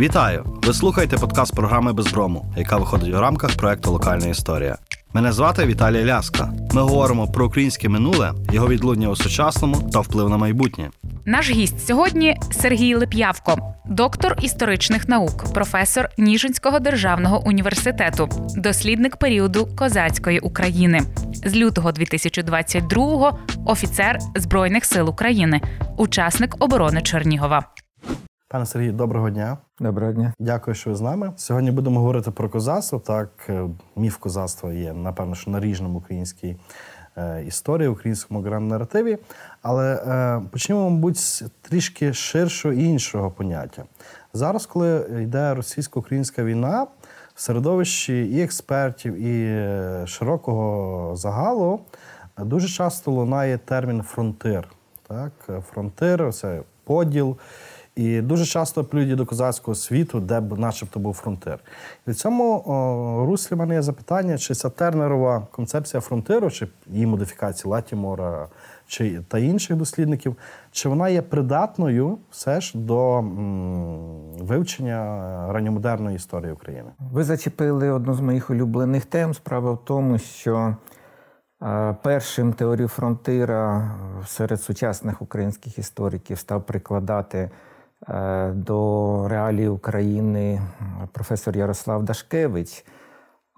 Вітаю! Ви слухаєте подкаст програми Безброму, яка виходить у рамках проекту Локальна історія. Мене звати Віталій Ляска. Ми говоримо про українське минуле, його відлуння у сучасному та вплив на майбутнє. Наш гість сьогодні Сергій Лип'явко, доктор історичних наук, професор Ніжинського державного університету, дослідник періоду козацької України. З лютого 2022-го офіцер Збройних сил України, учасник оборони Чернігова. Пане Сергію, доброго дня. Доброго дня. Дякую, що ви з нами. Сьогодні будемо говорити про козацтво. Так, е, міф козацтва є, напевно, що наріжному українській е, історії, українському гранд-наративі. Але е, почнемо, мабуть, з трішки ширшого і іншого поняття. Зараз, коли йде російсько-українська війна, в середовищі і експертів, і е, широкого загалу дуже часто лунає термін фронтир. Так? Фронтир це поділ. І дуже часто плюють до козацького світу, де б начебто був фронтир. І в цьому о, руслі в мене є запитання, чи ця тернерова концепція фронтиру, чи її модифікації Латімора чи та інших дослідників, чи вона є придатною все ж до м, вивчення ранньомодерної історії України? Ви зачепили одну з моїх улюблених тем. Справа в тому, що е, першим теорію фронтира серед сучасних українських істориків став прикладати. Е, до реалії України професор Ярослав Дашкевич.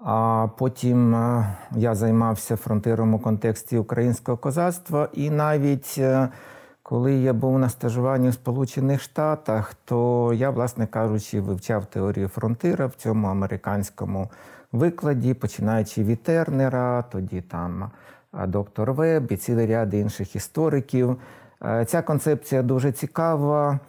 А потім е, я займався фронтиром у контексті українського козацтва. І навіть е, коли я був на стажуванні в Сполучених Штатах, то я, власне кажучи, вивчав теорію фронтира в цьому американському викладі, починаючи від Тернера, тоді там доктор Веб і цілий ряд інших істориків. Ця концепція дуже цікава.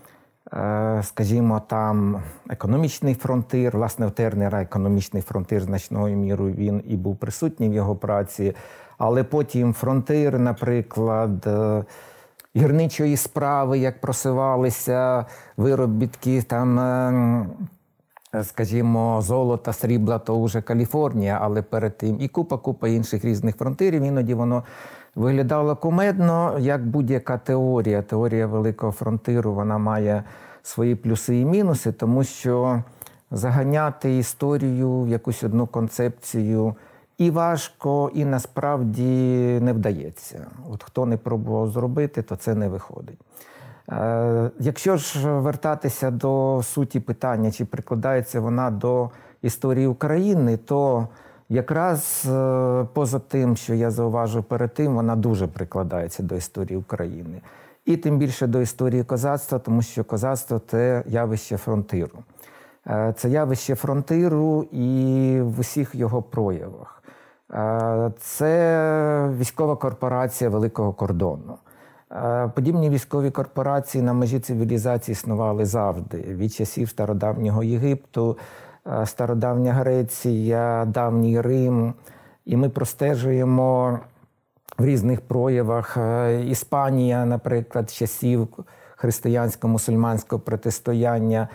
Е, скажімо, там економічний фронтир, власне, в Тернера економічний фронтир значною мірою він і був присутній в його праці. Але потім фронтир, наприклад, е, гірничої справи, як просивалися виробітки там. Е, скажімо, золота, срібла, то вже Каліфорнія, але перед тим і купа-купа інших різних фронтирів. Іноді воно виглядало кумедно, як будь-яка теорія. Теорія великого фронтиру вона має свої плюси і мінуси, тому що заганяти історію в якусь одну концепцію і важко, і насправді не вдається. От хто не пробував зробити, то це не виходить. Е, якщо ж вертатися до суті питання, чи прикладається вона до історії України, то якраз е, поза тим, що я зауважив перед тим, вона дуже прикладається до історії України. І тим більше до історії козацтва, тому що козацтво це явище фронтиру. Е, це явище фронтиру і в усіх його проявах. Е, це військова корпорація Великого кордону. Подібні військові корпорації на межі цивілізації існували завжди від часів стародавнього Єгипту. Е, стародавня Греція, давній Рим, і ми простежуємо в різних проявах е, Іспанія, наприклад, часів християнсько-мусульманського протистояння.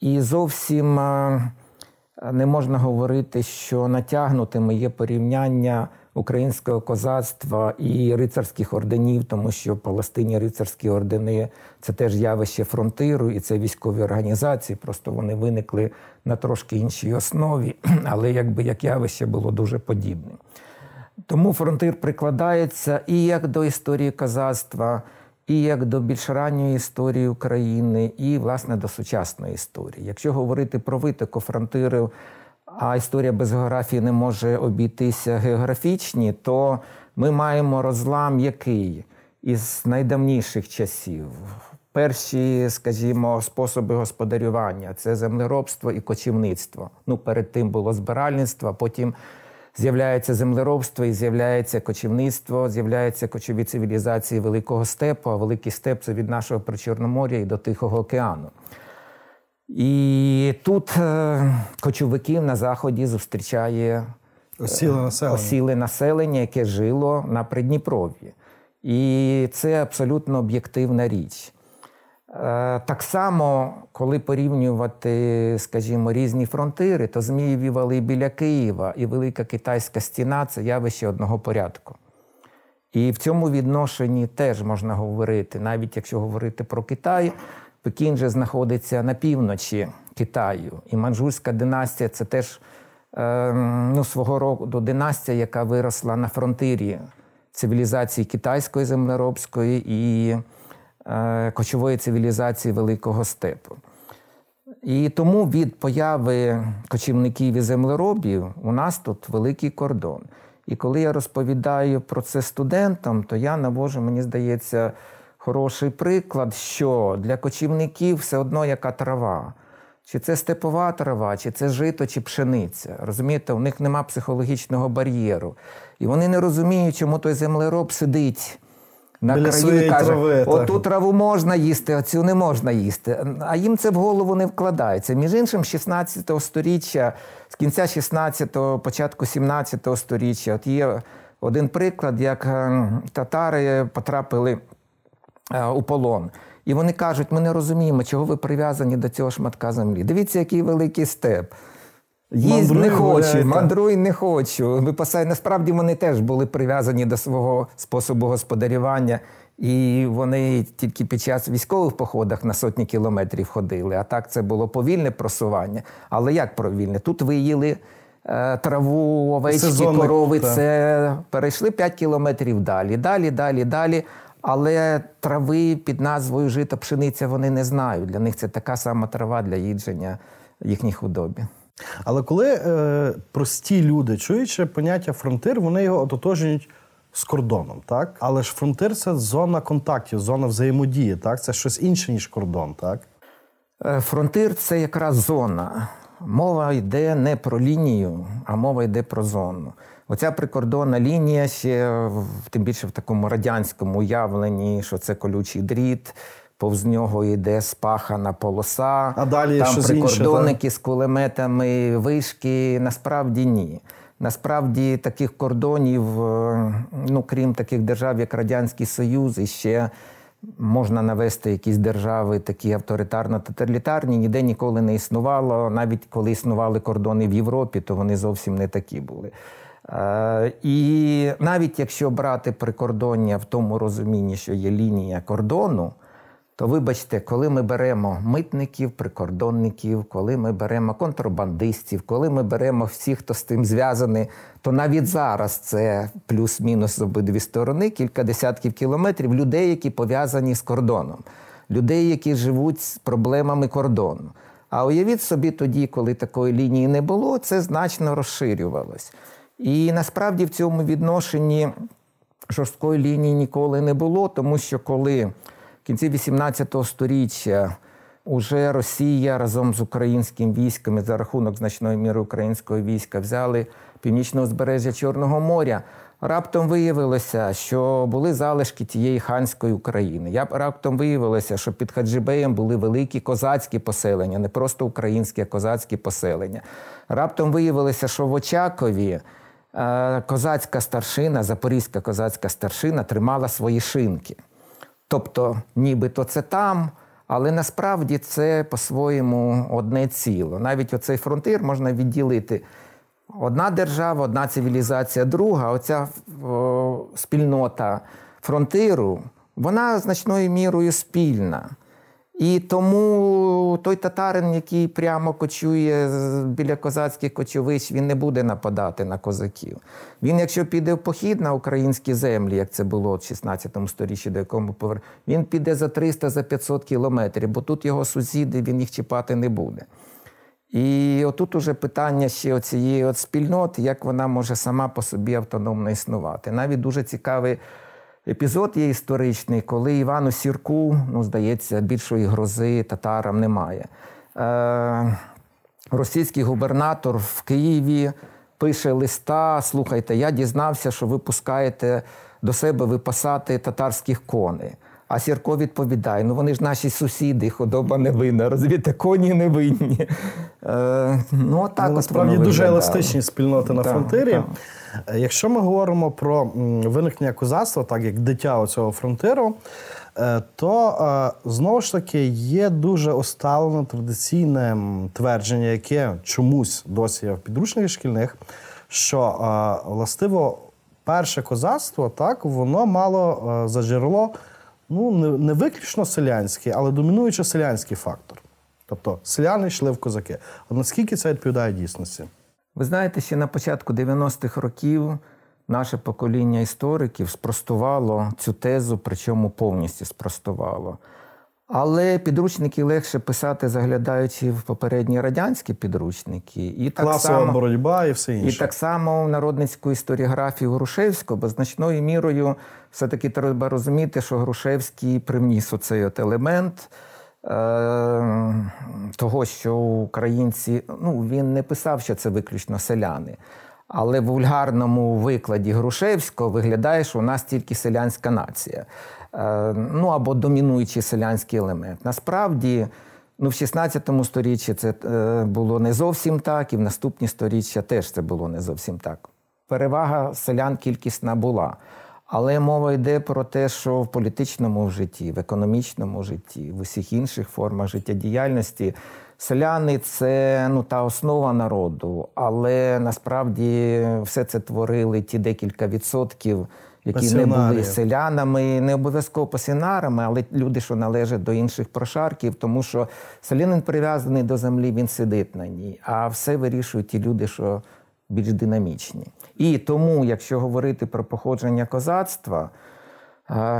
І зовсім е, не можна говорити, що натягнутими є порівняння українського козацтва і рицарських орденів, тому що в Палестині рицарські ордени це теж явище фронтиру, і це військові організації. Просто вони виникли на трошки іншій основі, але якби як явище було дуже подібним. Тому фронтир прикладається і як до історії козацтва, і як до більш ранньої історії України, і, власне, до сучасної історії. Якщо говорити про витоку фронтирів а історія без географії не може обійтися географічні, то ми маємо розлам який із найдавніших часів. Перші, скажімо, способи господарювання це землеробство і кочівництво. Ну, перед тим було збиральництво, потім з'являється землеробство і з'являється кочівництво, з'являються кочові цивілізації Великого степу, а Великий степ це від нашого Причорномор'я і до Тихого океану. І тут е, кочовиків на заході зустрічає осіле населення. осіле населення, яке жило на Придніпров'ї. І це абсолютно об'єктивна річ. Е, так само, коли порівнювати, скажімо, різні фронтири, то Змієві вали біля Києва і Велика Китайська стіна це явище одного порядку. І в цьому відношенні теж можна говорити, навіть якщо говорити про Китай. Пекін же знаходиться на півночі Китаю. І манжурська династія це теж е, ну, свого роду династія, яка виросла на фронтирі цивілізації китайської землеробської і е, кочової цивілізації Великого Степу. І тому від появи кочівників і землеробів у нас тут великий кордон. І коли я розповідаю про це студентам, то я навожу, мені здається, хороший приклад, що для кочівників все одно яка трава. Чи це степова трава, чи це жито, чи пшениця. Розумієте, у них нема психологічного бар'єру. І вони не розуміють, чому той землероб сидить на Біля краю і каже, трави, так. оту траву можна їсти, а цю не можна їсти. А їм це в голову не вкладається. Між іншим, 16 сторіччя, з кінця 16-го, початку 17-го сторіччя, от є один приклад, як е, татари потрапили у полон. І вони кажуть, ми не розуміємо, чого ви прив'язані до цього шматка землі. Дивіться, який великий степ. Їсть не хочу, мандруй не хочу. Випасай. Насправді вони теж були прив'язані до свого способу господарювання, і вони тільки під час військових походах на сотні кілометрів ходили. А так це було повільне просування. Але як повільне? Тут виїли е, траву, овечки, корови. Це перейшли 5 кілометрів далі, далі, далі, далі. Але трави під назвою жито пшениця вони не знають. Для них це така сама трава для їдження їхній худобі. Але коли е, прості люди, чуючи поняття фронтир, вони його ототожнюють з кордоном, так? Але ж фронтир це зона контактів, зона взаємодії, так? Це щось інше, ніж кордон, так? Е, Фронтир це якраз зона. Мова йде не про лінію, а мова йде про зону. Оця прикордонна лінія ще тим більше в такому радянському уявленні, що це колючий дріт, повз нього йде спахана полоса, А далі там прикордонники з кулеметами, вишки. Насправді ні. Насправді таких кордонів, е, ну крім таких держав, як Радянський Союз, і ще можна навести якісь держави, такі авторитарно-тоталітарні, ніде ніколи не існувало. Навіть коли існували кордони в Європі, то вони зовсім не такі були. Е, І навіть якщо брати прикордоння в тому розумінні, що є лінія кордону, то вибачте, коли ми беремо митників, прикордонників, коли ми беремо контрабандистів, коли ми беремо всіх, хто з тим зв'язаний, то навіть зараз це плюс-мінус з обидві сторони, кілька десятків кілометрів людей, які пов'язані з кордоном, людей, які живуть з проблемами кордону. А уявіть собі тоді, коли такої лінії не було, це значно розширювалось. І насправді в цьому відношенні жорсткої лінії ніколи не було, тому що коли в кінці 18 століття уже Росія разом з українськими військами за рахунок значної міри українського війська взяли північне узбережжя Чорного моря. Раптом виявилося, що були залишки тієї ханської України. Я раптом виявилося, що під Хаджибеєм були великі козацькі поселення, не просто українські, а козацькі поселення. Раптом виявилося, що в Очакові козацька старшина, запорізька козацька старшина тримала свої шинки. Тобто, нібито це там, але насправді це по-своєму одне ціло. Навіть оцей фронтир можна відділити. Одна держава, одна цивілізація, друга. Оця о, спільнота фронтиру, вона значною мірою спільна. І тому той татарин, який прямо кочує біля козацьких кочовищ, він не буде нападати на козаків. Він, якщо піде в похід на українські землі, як це було в 16 сторіччі, до якому повер... він піде за 300 за 500 кілометрів, бо тут його сусіди, він їх чіпати не буде. І отут уже питання ще цієї спільноти, як вона може сама по собі автономно існувати. Навіть дуже цікавий епізод є історичний, коли Івану Сірку, ну, здається, більшої грози татарам немає. Е, російський губернатор в Києві пише листа: слухайте, я дізнався, що ви пускаєте до себе випасати татарських коней. А Сірко відповідає: ну вони ж наші сусіди, худоба не винна, розумієте, коні не винні. Е, ну, отак Ну, насправді дуже виглядало. еластичні спільноти на Так, фронтирі. так. Е, Якщо ми говоримо про виникнення козацтва, так як дитя цього фронтиру, е, то е, знову ж таки є дуже осталене традиційне твердження, яке чомусь досі є в підручниках шкільних, що властиво перше козацтво так воно мало за джерело ну не, виключно селянський, але домінуючи селянський фактор. Тобто селяни йшли в козаки. А наскільки це відповідає дійсності? Ви знаєте, ще на початку 90-х років наше покоління істориків спростувало цю тезу, причому повністю спростувало. Але підручники легше писати, заглядаючи в попередні радянські підручники. І так Класова само, боротьба і все інше. І так само в народницьку історіографію Грушевського, бо значною мірою все-таки треба розуміти, що Грушевський привніс оцей от елемент е- того, що українці, ну він не писав, що це виключно селяни. Але в вульгарному викладі Грушевського виглядає, що у нас тільки селянська нація. Е, ну або домінуючий селянський елемент. Насправді, ну, в 16 сторіччі це е, було не зовсім так, і в наступні сторіччя теж це було не зовсім так. Перевага селян кількісна була. Але мова йде про те, що в політичному житті, в економічному житті, в усіх інших формах життєдіяльності селяни це ну, та основа народу. Але насправді все це творили ті декілька відсотків які не були селянами, не обов'язково пасінарами, але люди, що належать до інших прошарків, тому що селянин прив'язаний до землі, він сидить на ній, а все вирішують ті люди, що більш динамічні. І тому, якщо говорити про походження козацтва,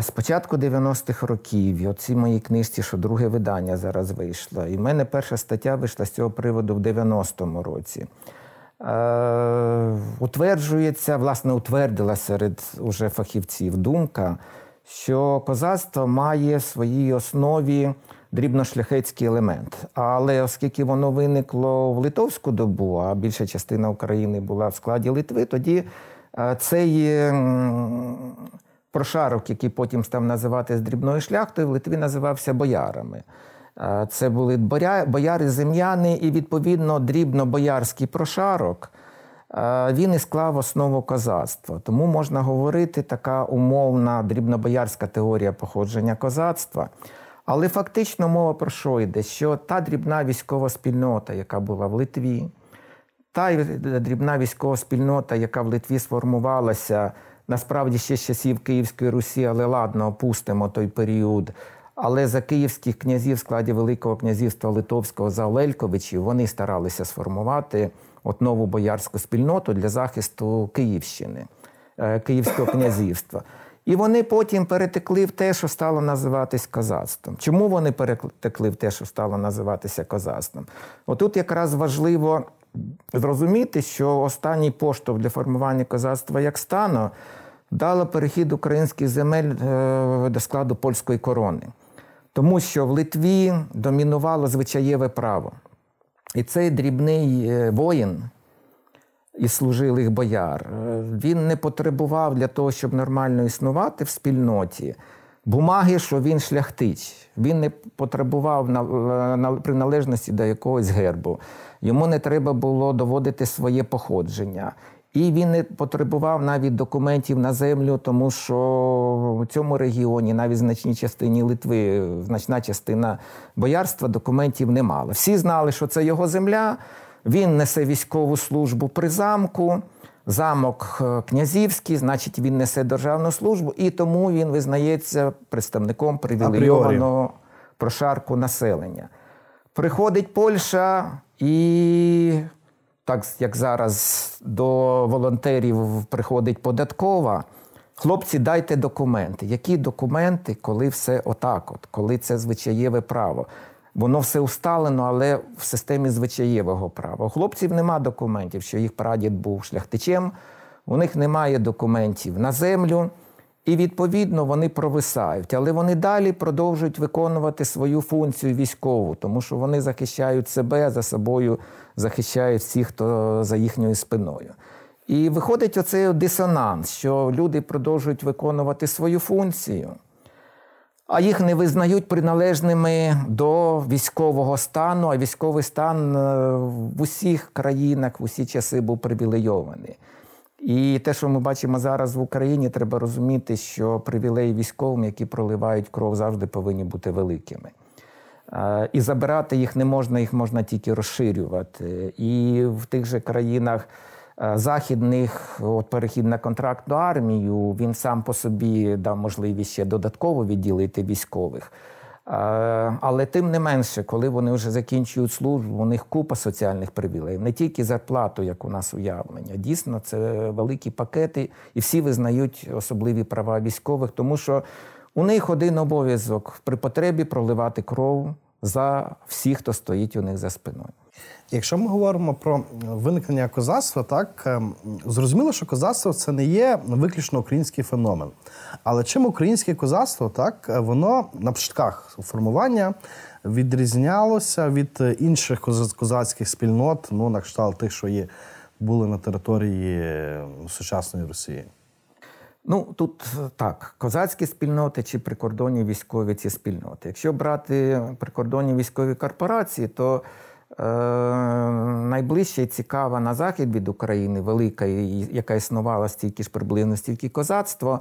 з початку 90-х років, і оці мої книжці, що друге видання зараз вийшло, і в мене перша стаття вийшла з цього приводу в 90-му році. Е, утверджується, власне, утвердила серед уже фахівців думка, що козацтво має в своїй основі дрібношляхетський елемент. Але оскільки воно виникло в литовську добу, а більша частина України була в складі Литви, тоді е, цей прошарок, який потім став називати з дрібною шляхтою, в Литві називався боярами. Це були бояри зем'яни, і відповідно дрібно-боярський прошарок. Він і склав основу козацтва. Тому можна говорити така умовна дрібнобоярська теорія походження козацтва. Але фактично мова про що йде? Що та дрібна військова спільнота, яка була в Литві, та дрібна військова спільнота, яка в Литві сформувалася насправді ще з часів Київської Русі, але ладно, опустимо той період. Але за київських князів в складі Великого князівства Литовського за Олельковичів вони старалися сформувати от нову боярську спільноту для захисту Київщини, е, Київського князівства. І вони потім перетекли в те, що стало називатись козацтвом. Чому вони перетекли в те, що стало називатися козацтвом? Отут якраз важливо зрозуміти, що останній поштовх для формування козацтва як стану дало перехід українських земель е, до складу польської корони тому що в Литві домінувало звичаєве право. І цей дрібний е, воїн із служилих бояр, е, він не потребував для того, щоб нормально існувати в спільноті. Бумаги, що він шляхтич, він не потребував приналежності до якогось гербу. Йому не треба було доводити своє походження. І він не потребував навіть документів на землю, тому що в цьому регіоні, навіть в значній частині Литви, значна частина боярства документів не мала. Всі знали, що це його земля. Він несе військову службу при замку, замок е, князівський, значить, він несе державну службу, і тому він визнається представником привілейованого прошарку населення. Приходить Польща і так як зараз до волонтерів приходить податкова. Хлопці, дайте документи. Які документи, коли все отак, от, коли це звичаєве право? Воно все усталено, але в системі звичаєвого права. У хлопців нема документів, що їх прадід був шляхтичем, у них немає документів на землю. І відповідно вони провисають, але вони далі продовжують виконувати свою функцію військову, тому що вони захищають себе за собою, захищають всіх, хто за їхньою спиною. І виходить оцей дисонанс, що люди продовжують виконувати свою функцію, а їх не визнають приналежними до військового стану. А військовий стан е, в усіх країнах в усі часи був привілейований. І те, що ми бачимо зараз в Україні, треба розуміти, що привілеї військовим, які проливають кров, завжди повинні бути великими. І забирати їх не можна, їх можна тільки розширювати. І в тих же країнах західних от перехід на контрактну армію, він сам по собі дав можливість ще додатково відділити військових. Але тим не менше, коли вони вже закінчують службу, у них купа соціальних привілеїв, не тільки зарплату, як у нас уявлення. Дійсно, це великі пакети, і всі визнають особливі права військових, тому що у них один обов'язок при потребі проливати кров за всіх, хто стоїть у них за спиною. Якщо ми говоримо про виникнення козацтва, так ем, зрозуміло, що козацтво це не є виключно український феномен. Але чим українське козацтво, так воно на початках формування відрізнялося від інших козацьких спільнот, ну на кшталт тих, що є були на території сучасної Росії. Ну тут так, козацькі спільноти чи прикордонні військові ці спільноти. Якщо брати прикордонні військові корпорації, то е, найближче цікава на захід від України, велика, яка існувала стільки ж приблизно стільки козацтво.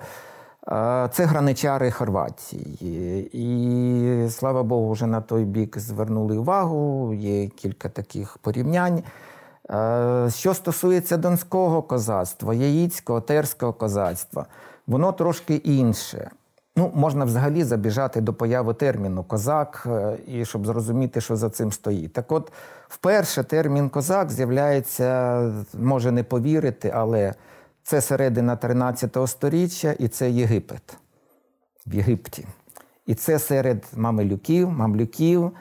Е, це граничари Хорватії. І слава Богу, вже на той бік звернули увагу. Є кілька таких порівнянь. Е, що стосується донського козацтва, яїцького, терського козацтва, воно трошки інше. Ну, Можна взагалі забіжати до появи терміну козак, е, і щоб зрозуміти, що за цим стоїть. Так от, вперше термін козак з'являється, може не повірити, але це середина 13 століття і це Єгипет в Єгипті. І це серед мамелюків, мамлюків.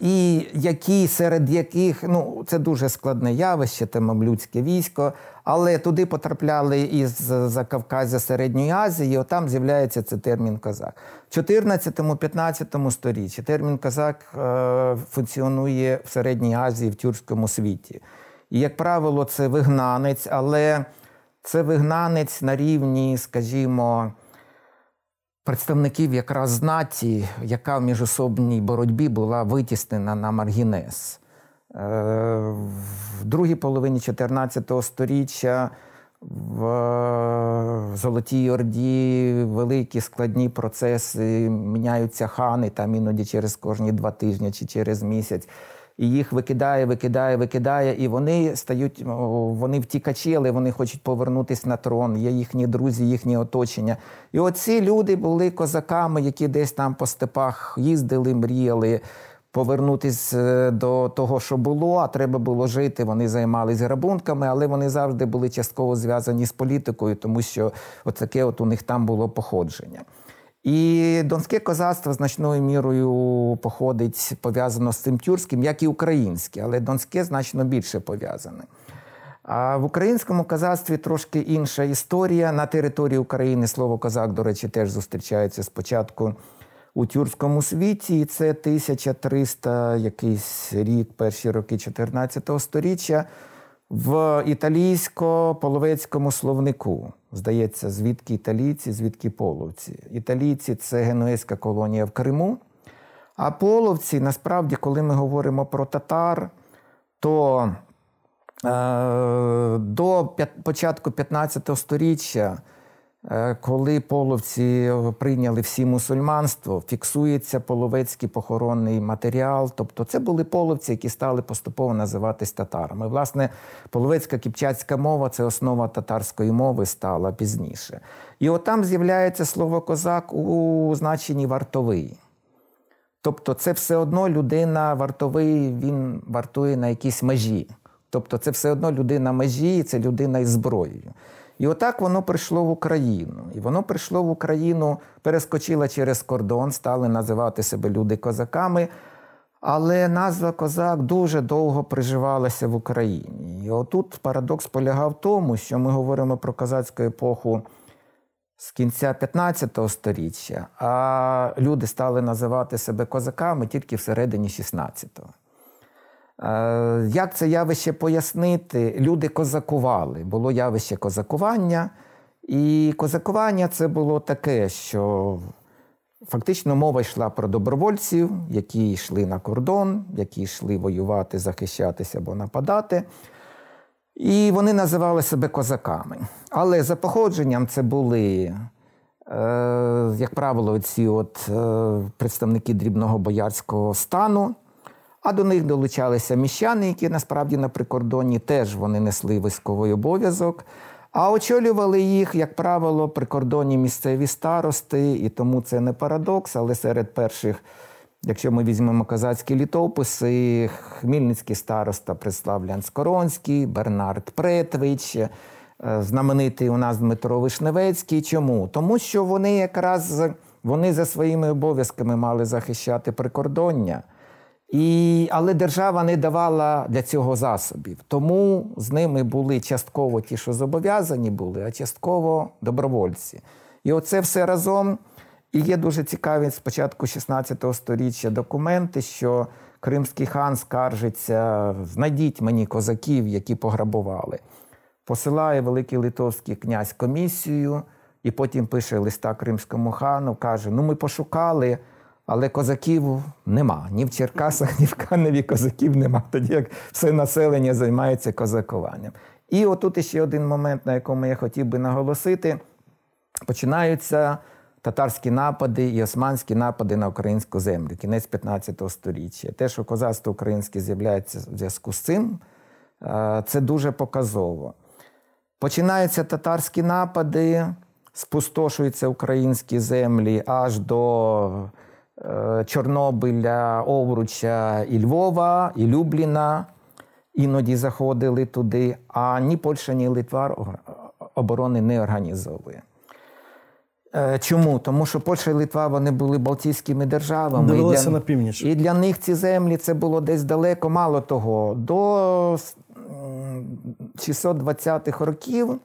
І які серед яких ну це дуже складне явище, це мамлюцьке військо, але туди потрапляли із Закавказя Середньої Азії, і отам з'являється цей термін козак. В 14-15 сторіччі термін козак е, функціонує в Середній Азії, в тюркському світі. І, як правило, це вигнанець, але це вигнанець на рівні, скажімо представників якраз знаті, яка в міжособній боротьбі була витіснена на маргінес. Е, в другій половині 14 століття в Золотій Орді великі складні процеси, міняються хани там іноді через кожні два тижні чи через місяць і їх викидає, викидає, викидає, і вони стають, вони втікачі, але вони хочуть повернутися на трон. Є їхні друзі, їхнє оточення. І оці люди були козаками, які десь там по степах їздили, мріяли. Повернутися е, до того, що було, а треба було жити. Вони займалися грабунками, але вони завжди були частково зв'язані з політикою, тому що от таке от у них там було походження. І донське козацтво значною мірою походить пов'язано з цим тюркським, як і українське, але донське значно більше пов'язане. А в українському козацтві трошки інша історія. На території України слово козак, до речі, теж зустрічається спочатку у тюркському світі. І це 1300 якийсь рік, перші роки 14 століття в італійсько-половецькому словнику. Здається, звідки італійці, звідки половці. Італійці це генуезька колонія в Криму. А половці, насправді, коли ми говоримо про татар, то е, до початку 15 століття коли половці прийняли всі мусульманство, фіксується половецький похоронний матеріал. Тобто це були половці, які стали поступово називатись татарами. Власне, половецька кіпчацька мова це основа татарської мови стала пізніше. І от там з'являється слово козак у значенні вартовий. Тобто, це все одно людина вартовий, він вартує на якійсь межі. Тобто, це все одно людина межі, це людина із зброєю. І отак воно прийшло в Україну. І воно прийшло в Україну, перескочило через кордон, стали називати себе люди козаками. Але назва козак дуже довго приживалася в Україні. І отут парадокс полягав в тому, що ми говоримо про козацьку епоху з кінця 15 століття, а люди стали називати себе козаками тільки всередині 16-го. Е, як це явище пояснити? Люди козакували. Було явище козакування. І козакування це було таке, що фактично мова йшла про добровольців, які йшли на кордон, які йшли воювати, захищатися або нападати. І вони називали себе козаками. Але за походженням це були, е, як правило, ці от е, представники дрібного боярського стану. А до них долучалися міщани, які насправді на прикордонні теж вони несли військовий обов'язок. А очолювали їх, як правило, прикордонні місцеві старости, і тому це не парадокс, але серед перших, якщо ми візьмемо козацькі літописи, Хмельницький староста Преславлян Скоронський, Бернард Претвич, е, знаменитий у нас Дмитро Вишневецький. Чому? Тому що вони якраз вони за своїми обов'язками мали захищати прикордоння. І, Але держава не давала для цього засобів. Тому з ними були частково ті, що зобов'язані були, а частково добровольці. І оце все разом. І є дуже цікаві з початку 16 століття документи, що кримський хан скаржиться: знайдіть мені козаків, які пограбували. Посилає Великий Литовський князь комісію, і потім пише листа кримському хану, каже: Ну, ми пошукали. Але козаків нема. Ні в Черкасах, ні в Каневі козаків нема, тоді як все населення займається козакуванням. І отут ще один момент, на якому я хотів би наголосити: починаються татарські напади і османські напади на українську землю, кінець 15 століття. Те, що козацтво українське з'являється в зв'язку з цим, е, це дуже показово. Починаються татарські напади, спустошуються українські землі аж до. Е, Чорнобиля, Овруча і Львова, і Любліна. Іноді заходили туди, а ні Польща, ні Литва оборони не організовує. Е, чому? Тому що Польща і Литва вони були Балтійськими державами. Дивилися і для, на північ. І для них ці землі це було десь далеко. Мало того, до 620-х років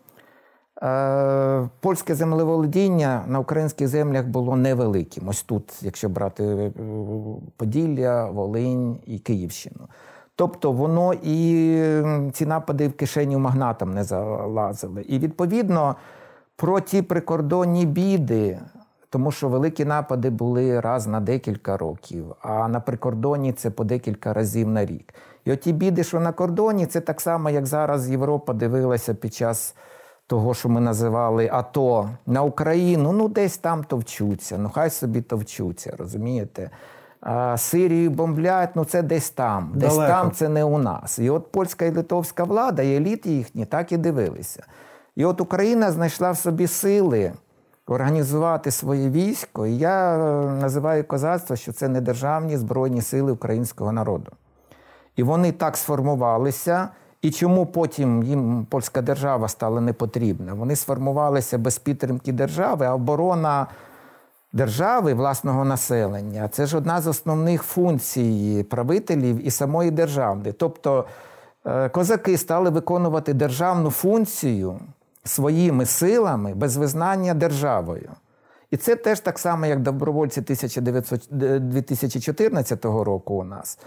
польське землеволодіння на українських землях було невеликим. Ось тут, якщо брати е, Поділля, Волинь і Київщину. Тобто воно і ці напади в кишеню магнатам не залазили. І відповідно про ті прикордонні біди, тому що великі напади були раз на декілька років, а на прикордоні це по декілька разів на рік. І оті біди, що на кордоні, це так само, як зараз Європа дивилася під час того, що ми називали АТО на Україну, ну десь там товчуться, ну хай собі товчуться, розумієте? А Сирію бомблять, ну це десь там, десь Далеко. там це не у нас. І от польська і литовська влада, і еліти їхні так і дивилися. І от Україна знайшла в собі сили організувати своє військо. І я називаю козацтво, що це не державні збройні сили українського народу. І вони так сформувалися. І чому потім їм польська держава стала не потрібна? Вони сформувалися без підтримки держави, а оборона держави власного населення це ж одна з основних функцій правителів і самої держави. Тобто е, козаки стали виконувати державну функцію своїми силами без визнання державою. І це теж так само, як добровольці 2014 року у нас.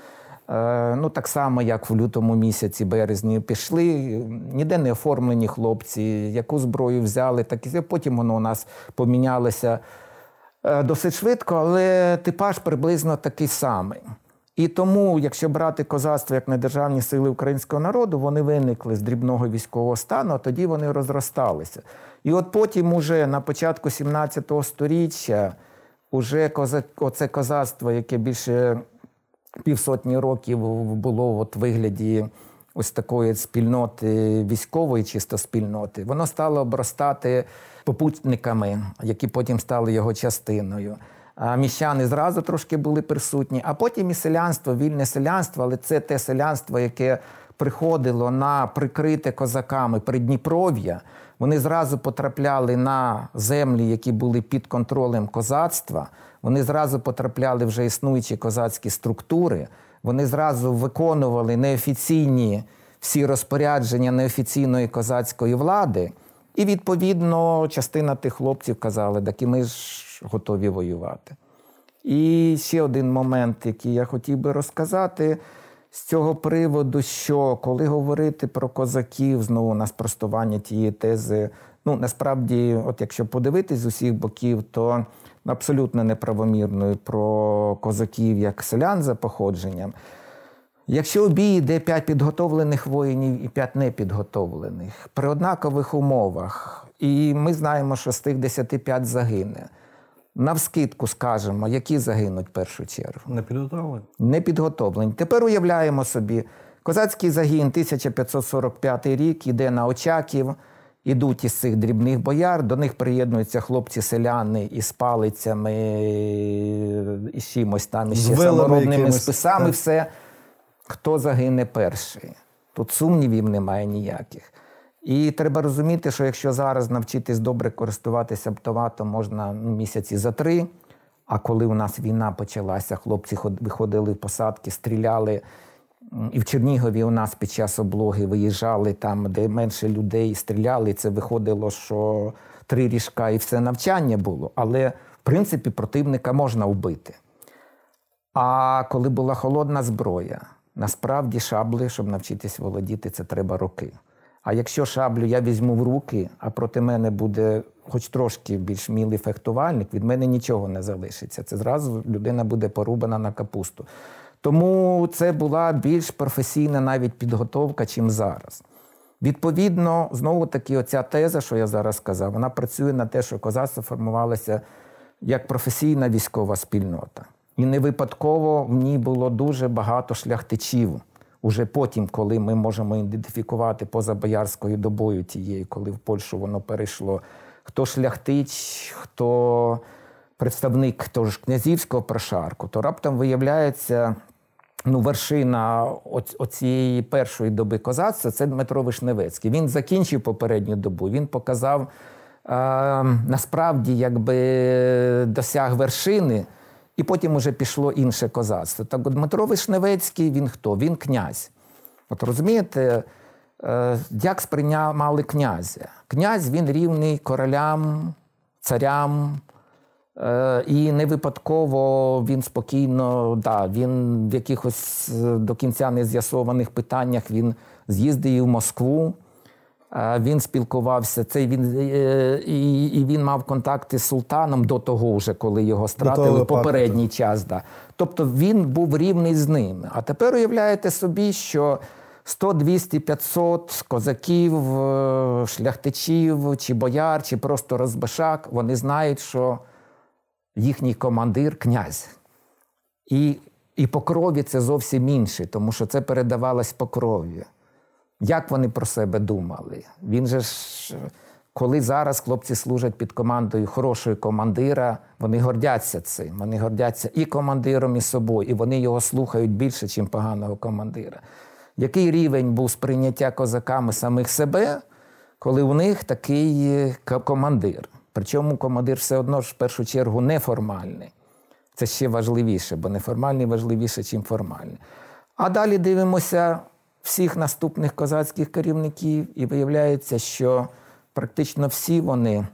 Е, ну, так само, як в лютому місяці, березні, пішли, ніде не оформлені хлопці, яку зброю взяли, так і потім воно у нас помінялося е, досить швидко, але типаж приблизно такий самий. І тому, якщо брати козацтво як недержавні сили українського народу, вони виникли з дрібного військового стану, а тоді вони розросталися. І от потім, уже на початку 17 століття, уже оце козацтво, яке більше півсотні років було от вигляді ось такої спільноти військової, чисто спільноти, воно стало обростати попутниками, які потім стали його частиною. А Міщани зразу трошки були присутні, а потім і селянство, вільне селянство, але це те селянство, яке приходило на прикрите козаками Придніпров'я. Вони зразу потрапляли на землі, які були під контролем козацтва. Вони зразу потрапляли вже існуючі козацькі структури. Вони зразу виконували неофіційні всі розпорядження неофіційної козацької влади. І, відповідно, частина тих хлопців казали, так і ми ж готові воювати. І ще один момент, який я хотів би розказати з цього приводу, що коли говорити про козаків, знову на спростування тієї тези, ну насправді, от якщо подивитись з усіх боків, то абсолютно неправомірною про козаків як селян за походженням. Якщо у бій йде 5 підготовлених воїнів і 5 непідготовлених при однакових умовах, і ми знаємо, що з тих 10 5 загине. Навскидку скажемо, які загинуть в першу чергу. Не підготовлені. Не підготовлені. Тепер уявляємо собі, козацький загін 1545 рік йде на Очаків, ідуть із цих дрібних бояр, до них приєднуються хлопці-селяни із палицями, і чимось там, і ще саморобними списами, так. все. Хто загине перший? Тут сумнівів немає ніяких. І треба розуміти, що якщо зараз навчитись добре користуватися автоматом можна ну, місяці за три. А коли у нас війна почалася, хлопці виходили в посадки, стріляли. І в Чернігові у нас під час облоги виїжджали там, де менше людей стріляли. Це виходило, що три ріжка і все навчання було. Але в принципі противника можна вбити. А коли була холодна зброя, насправді шабли, щоб навчитись володіти, це треба роки. А якщо шаблю я візьму в руки, а проти мене буде хоч трошки більш мілий фехтувальник, від мене нічого не залишиться. Це зразу людина буде порубана на капусту. Тому це була більш професійна навіть підготовка, чим зараз. Відповідно, знову таки, оця теза, що я зараз сказав, вона працює на те, що козацтво формувалося як професійна військова спільнота. І не випадково в ній було дуже багато шляхтичів. Уже потім, коли ми можемо ідентифікувати поза боярською добою тією, коли в Польщу воно перейшло, хто шляхтич, хто представник того ж князівського прошарку, то раптом виявляється, ну, вершина оцієї першої доби козацтва це Дмитро Вишневецький. Він закінчив попередню добу. Він показав е, насправді, якби досяг вершини, і потім уже пішло інше козацтво. Так от Дмитро Вишневецький, він хто? Він князь. От розумієте, е, як сприймали князя? Князь він рівний королям, царям. Е, І не випадково він спокійно, да, він в якихось е, до кінця не з'ясованих питаннях він з'їздив в Москву. Е, Він спілкувався, цей він і, і він мав контакти з султаном до того, вже коли його стратили в попередній час. Да. Тобто він був рівний з ними. А тепер уявляєте собі, що 100, 200, 500 козаків, шляхтичів, чи бояр, чи просто розбишак, вони знають, що їхній командир князь. І, і по крові це зовсім інше, тому що це передавалось по крові. Як вони про себе думали? Він же ж, коли зараз хлопці служать під командою хорошого командира, вони гордяться цим. Вони гордяться і командиром, і собою, і вони його слухають більше, ніж поганого командира. Який рівень був сприйняття козаками самих себе, коли у них такий е, командир? Причому командир все одно ж в першу чергу неформальний. Це ще важливіше, бо неформальний важливіше, ніж формальний. А далі дивимося всіх наступних козацьких керівників, і виявляється, що практично всі вони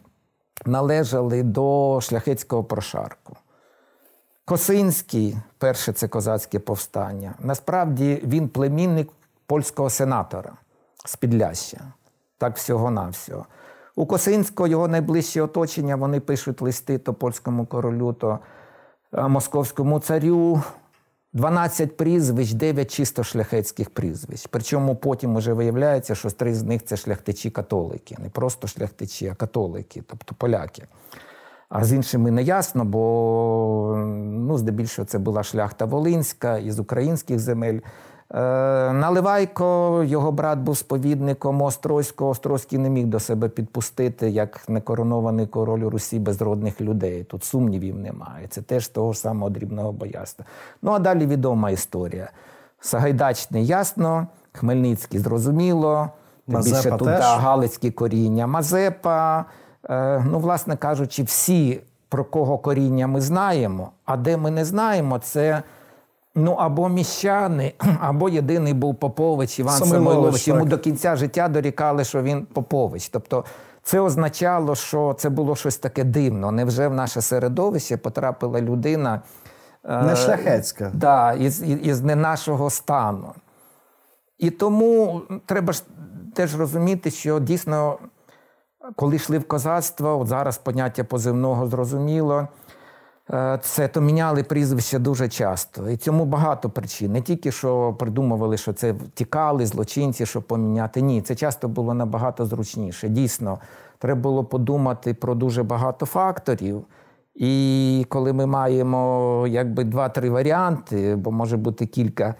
належали до шляхетського прошарку. Косинський, перше це козацьке повстання. Насправді він племінник польського сенатора з Підляща. Так всього-навсього. У Косинського його найближче оточення вони пишуть листи то польському королю, то е, московському царю. 12 прізвищ, 9 чисто шляхетських прізвищ. Причому потім вже виявляється, що три з них це шляхтичі-католики. Не просто шляхтичі, а католики, тобто поляки. А з іншими не ясно, бо ну, здебільшого це була шляхта Волинська із українських земель. Е, Наливайко, його брат був сповідником Острозького. Острозький не міг до себе підпустити як некоронований король Русі безродних людей. Тут сумнівів немає. Це теж того ж самого дрібного боярства. Ну а далі відома історія. Сагайдачний ясно, Хмельницький зрозуміло. Тим Мазепа більше тут да, галицькі коріння Мазепа. Е, ну, власне кажучи, всі, про кого коріння ми знаємо, а де ми не знаємо, це ну, або міщани, або єдиний був Попович Іван Самойлович, Самойлович. Йому до кінця життя дорікали, що він Попович. Тобто це означало, що це було щось таке дивно. Невже в наше середовище потрапила людина е, Не шляхетська. Да, із, із, не нашого стану. І тому треба ж теж розуміти, що дійсно, коли йшли в козацтво, от зараз поняття позивного зрозуміло, е, це то міняли прізвище дуже часто. І цьому багато причин. Не тільки що придумували, що це втікали злочинці, щоб поміняти. Ні, це часто було набагато зручніше. Дійсно, треба було подумати про дуже багато факторів. І коли ми маємо якби два-три варіанти, бо може бути кілька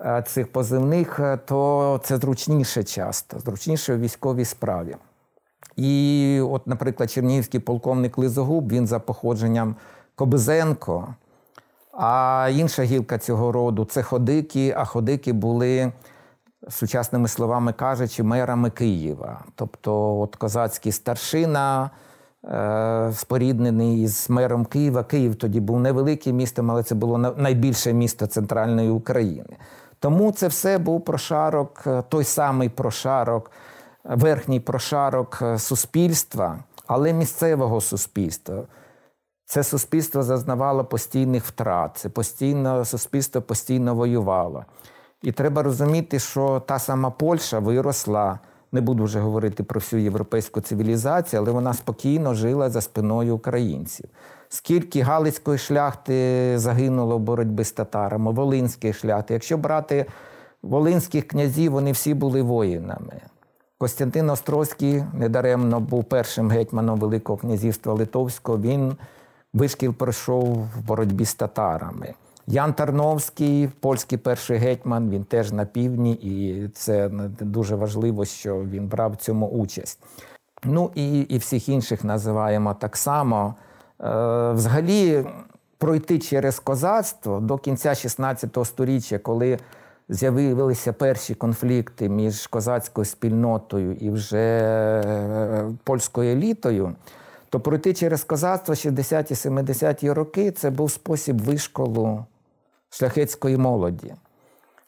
е, цих позивних, е, то це зручніше часто, зручніше у військовій справі. І, от, наприклад, чернігівський полковник Лизогуб, він за походженням Кобизенко. А інша гілка цього роду це ходики, а ходики були, сучасними словами кажучи, мерами Києва. Тобто, от козацький старшина, е, споріднений із мером Києва. Київ тоді був невеликим містом, але це було найбільше місто центральної України. Тому це все був прошарок, е, той самий прошарок, верхній прошарок е, суспільства, але місцевого суспільства. Це суспільство зазнавало постійних втрат, це постійно, суспільство постійно воювало. І треба розуміти, що та сама Польща виросла, не буду вже говорити про всю європейську цивілізацію, але вона спокійно жила за спиною українців. Скільки Галицької шляхти загинуло в боротьбі з татарами, Волинської шляхти. Якщо брати волинських князів, вони всі були воїнами. Костянтин Острозький недаремно був першим гетьманом Великого князівства Литовського. Він вишкіл пройшов в боротьбі з татарами. Ян Тарновський, польський перший гетьман, він теж на півдні, і це дуже важливо, що він брав в цьому участь. Ну і і всіх інших називаємо так само. Е, Взагалі, пройти через козацтво до кінця 16 століття, коли з'явилися перші конфлікти між козацькою спільнотою і вже е, польською елітою то пройти через козацтво 60-70-ті роки це був спосіб вишколу шляхетської молоді.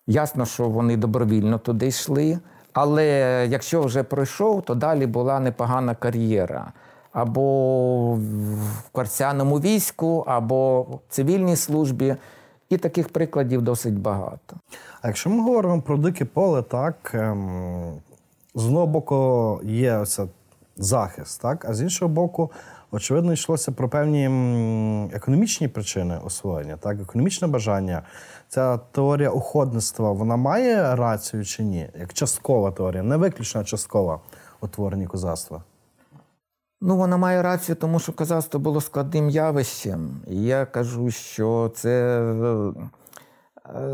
Ясно, що вони добровільно туди йшли, але якщо вже пройшов, то далі була непогана кар'єра. Або в кварцяному війську, або в цивільній службі. І таких прикладів досить багато. А якщо ми говоримо про дике поле, так ем, з одного боку є оця захист, так? А з іншого боку, очевидно, йшлося про певні економічні причини освоєння, так, економічне бажання. Ця теорія уходництва вона має рацію чи ні? Як часткова теорія, не виключно часткова утворення козацтва. Ну, вона має рацію, тому що козацтво було складним явищем. І я кажу, що це е,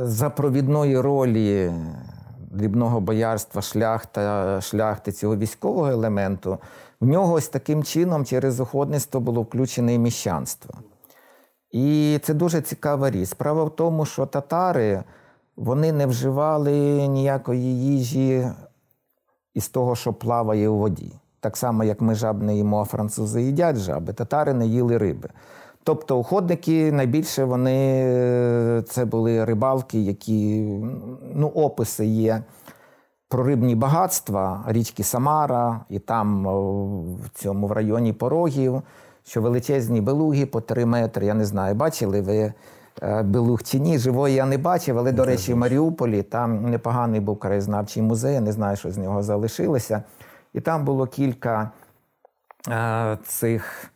за провідної ролі дрібного боярства, шляхта, шляхти цього військового елементу, в нього ось таким чином через уходництво було включене і міщанство. І це дуже цікава річ. Справа в тому, що татари вони не вживали ніякої їжі із того, що плаває у воді. Так само, як ми жаб не їмо, а французи їдять жаби, татари не їли риби. Тобто уходники найбільше вони це були рибалки, які ну, описи є про рибні багатства річки Самара, і там в цьому в районі порогів, що величезні белуги по 3 метри. Я не знаю, бачили ви е, белуг чи ні? Живої я не бачив, але, до речі, в Маріуполі там непоганий був краєзнавчий музей, я не знаю, що з нього залишилося. І там було кілька е, цих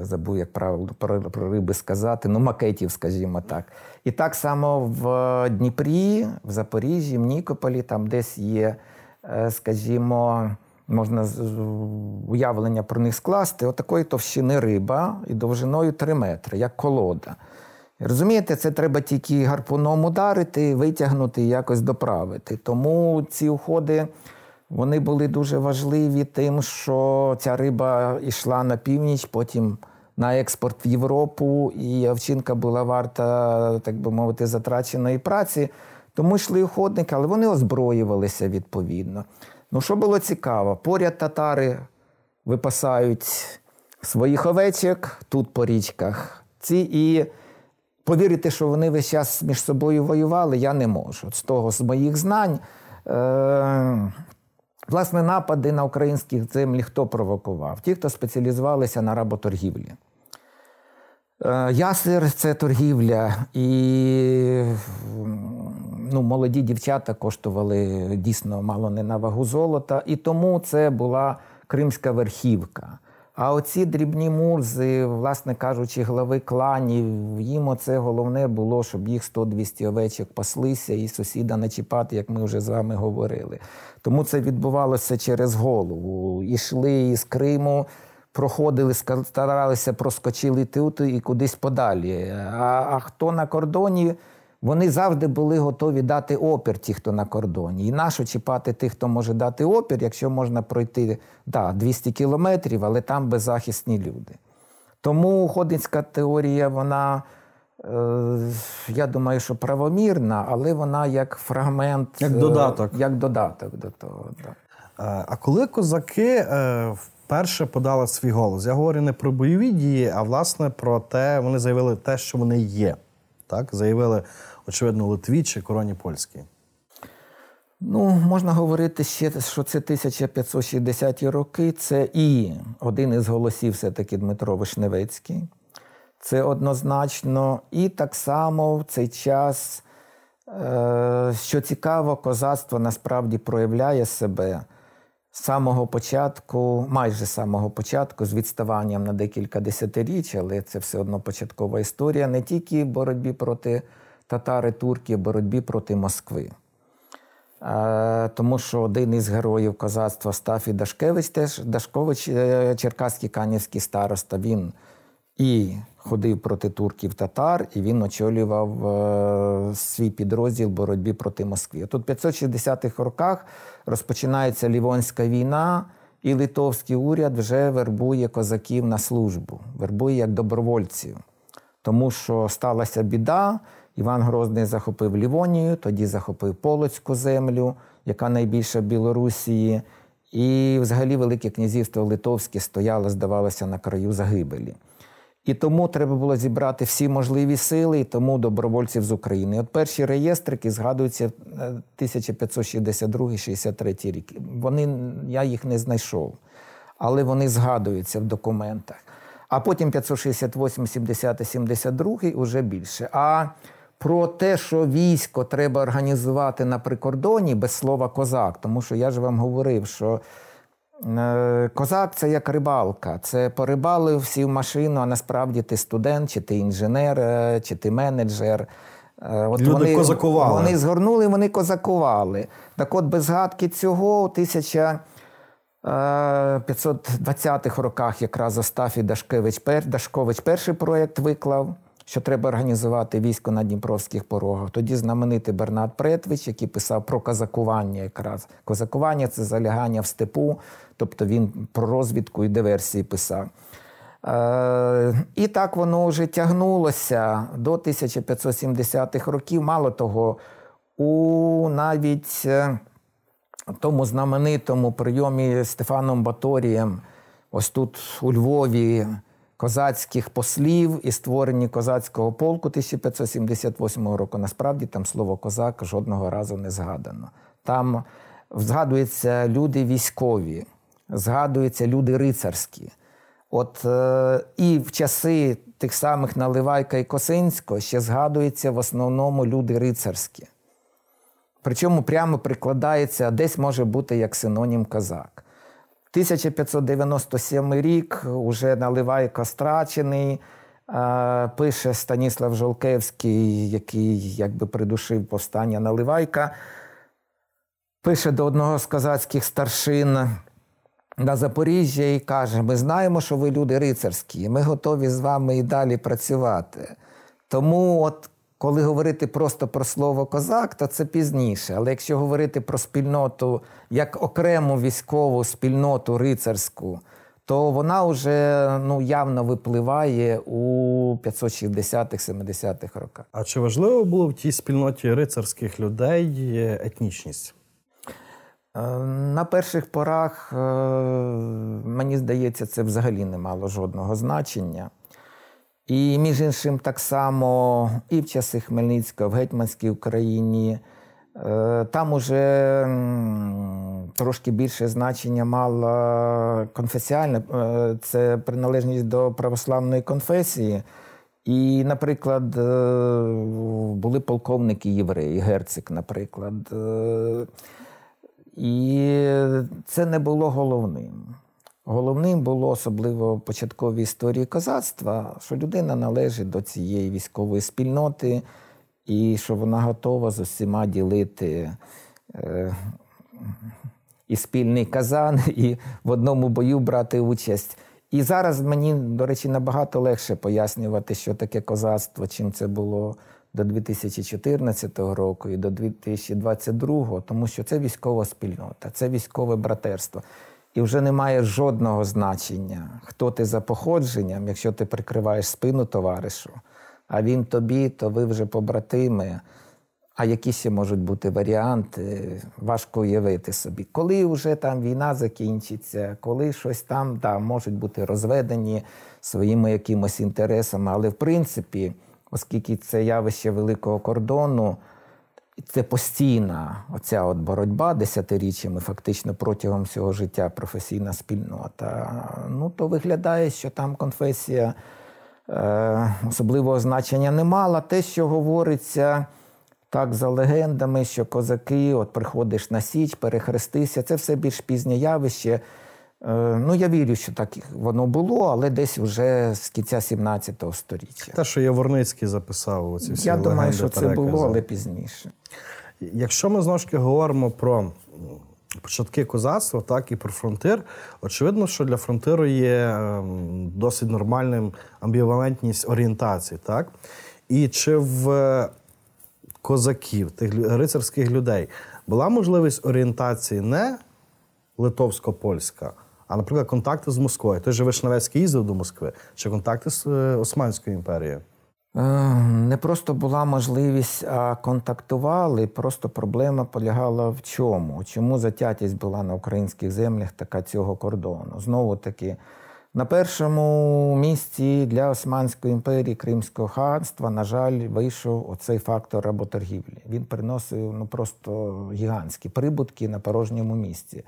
забув, як правило, про, про риби сказати, ну, макетів, скажімо так. І так само в Дніпрі, в Запоріжжі, в Нікополі, там десь є, е, скажімо, можна уявлення про них скласти, отакої товщини риба і довжиною 3 метри, як колода. Розумієте, це треба тільки гарпуном ударити, витягнути і якось доправити. Тому ці уходи. Вони були дуже важливі тим, що ця риба йшла на північ, потім на експорт в Європу, і овчинка була варта, так би мовити, затраченої праці. Тому йшли охотники, але вони озброювалися відповідно. Ну, що було цікаво, поряд татари випасають своїх овечок тут по річках. Ці і повірити, що вони весь час між собою воювали, я не можу. З того з моїх знань. Е- Власне, напади на українських землі хто провокував? Ті, хто спеціалізувалися на работоргівлі. Ясер це торгівля, і ну, молоді дівчата коштували дійсно мало не на вагу золота, і тому це була кримська верхівка. А оці дрібні мурзи, власне кажучи, глави кланів, їм оце головне було, щоб їх 100-200 овечок паслися і сусіда не чіпати, як ми вже з вами говорили. Тому це відбувалося через голову. Ішли із Криму, проходили, старалися проскочили тут і кудись подалі. А, а хто на кордоні? Вони завжди були готові дати опір ті, хто на кордоні. І нащо чіпати тих, хто може дати опір, якщо можна пройти да, 200 кілометрів, але там беззахисні люди. Тому Ходинська теорія, вона, е, я думаю, що правомірна, але вона як фрагмент, Як е, додаток. як додаток до того. Да. Е, А коли козаки е, вперше подали свій голос, я говорю не про бойові дії, а власне про те, вони заявили те, що вони є. Так, заявили, очевидно, Литві чи короні польській. Ну, можна говорити ще, що це 1560-ті роки. Це і один із голосів, все-таки Дмитро Вишневецький. Це однозначно. І так само в цей час, е, що цікаво, козацтво насправді проявляє себе самого початку, майже самого початку, з відставанням на декілька десятиріч, але це все одно початкова історія, не тільки в боротьбі проти татари турки, а боротьбі проти Москви. Е, Тому що один із героїв козацтва Стафій Дашкевич, теж Дашкович, е, черкаський канівський староста, він і ходив проти турків татар, і він очолював е, свій підрозділ боротьбі проти Москви. Тут в 560-х роках розпочинається Лівонська війна, і литовський уряд вже вербує козаків на службу, вербує як добровольців. Тому що сталася біда. Іван Грозний захопив Лівонію, тоді захопив Полоцьку землю, яка найбільша в Білорусії. І взагалі Велике князівство Литовське стояло, здавалося, на краю загибелі. І тому треба було зібрати всі можливі сили, і тому добровольців з України. От перші реєстрики згадуються 1562-63 рік. Вони, я їх не знайшов, але вони згадуються в документах. А потім 568, 70, 72 уже більше. А про те, що військо треба організувати на прикордоні без слова козак, тому що я ж вам говорив, що е, козак це як рибалка. Це порибалив всі в машину, а насправді ти студент, чи ти інженер, е, чи ти менеджер. Е, От Люди козакували. Вони згорнули, вони козакували. Так от без згадки цього, у 1520-х роках якраз Остафій Дашкевич, Дашкович перший проєкт виклав, що треба організувати військо на Дніпровських порогах. Тоді знаменитий Бернат Претвич, який писав про козакування якраз. Козакування це залягання в степу, тобто він про розвідку і диверсії писав. Е, І так воно вже тягнулося до 1570-х років. Мало того, у навіть е, тому знаменитому прийомі Стефаном Баторієм, ось тут у Львові, козацьких послів і створенні козацького полку 1578 року. Насправді там слово козак жодного разу не згадано. Там згадуються люди військові, згадуються люди рицарські. От е, і в часи тих самих Наливайка і Косинського ще згадуються в основному люди рицарські. Причому прямо прикладається, десь може бути як синонім козак. 1597 рік уже Наливайко страчений, е, пише Станіслав Жолкевський, який якби придушив повстання Наливайка. Пише до одного з козацьких старшин на Запоріжжя і каже: Ми знаємо, що ви люди рицарські, ми готові з вами і далі працювати. Тому, от коли говорити просто про слово козак, то це пізніше. Але якщо говорити про спільноту як окрему військову спільноту рицарську, то вона вже ну, явно випливає у 560-70-х роках. А чи важливо було в тій спільноті рицарських людей е, етнічність? Е, На перших порах, е, мені здається, це взагалі не мало жодного значення. І, між іншим, так само і в часи Хмельницького, в Гетьманській Україні, е, там уже трошки більше значення мала конфесіальне, це приналежність до православної конфесії. І, наприклад, були полковники євреї, герцик, наприклад. І це не було головним. Головним було особливо в початковій історії козацтва, що людина належить до цієї військової спільноти, і що вона готова з усіма ділити е, і спільний казан, і в одному бою брати участь. І зараз мені, до речі, набагато легше пояснювати, що таке козацтво, чим це було до 2014 року і до 2022, тому що це військова спільнота, це військове братерство. І вже немає жодного значення, хто ти за походженням, якщо ти прикриваєш спину товаришу, а він тобі, то ви вже побратими. А які ще можуть бути варіанти, важко уявити собі. Коли вже там війна закінчиться, коли щось там да, можуть бути розведені своїми якимось інтересами. Але в принципі, оскільки це явище великого кордону, це постійна оця от боротьба десятиріччями, фактично протягом всього життя професійна спільнота, ну то виглядає, що там конфесія е, особливого значення не мала. Те, що говориться. Так, за легендами, що козаки, от приходиш на Січ, перехрестися, це все більш пізнє явище. Е, ну, я вірю, що так воно було, але десь вже з кінця 17 століття. Те, що Яворницький записав оці всі Я легенди, думаю, що це перекази. було, але пізніше. Якщо ми знову ж таки говоримо про початки козацтва, так і про фронтир, очевидно, що для фронтиру є ем, досить нормальним амбівалентність орієнтації, так? І чи в козаків, тих рицарських людей, була можливість орієнтації не литовсько-польська, а, наприклад, контакти з Москвою. Той же Вишневецький їздив до Москви, чи контакти з е, Османською імперією? Е, Не просто була можливість, а контактували. Просто проблема полягала в чому? Чому затятість була на українських землях така цього кордону? Знову таки, на першому місці для Османської імперії Кримського ханства, на жаль, вийшов оцей фактор работоргівлі. Він приносив ну просто гігантські прибутки на порожньому місці.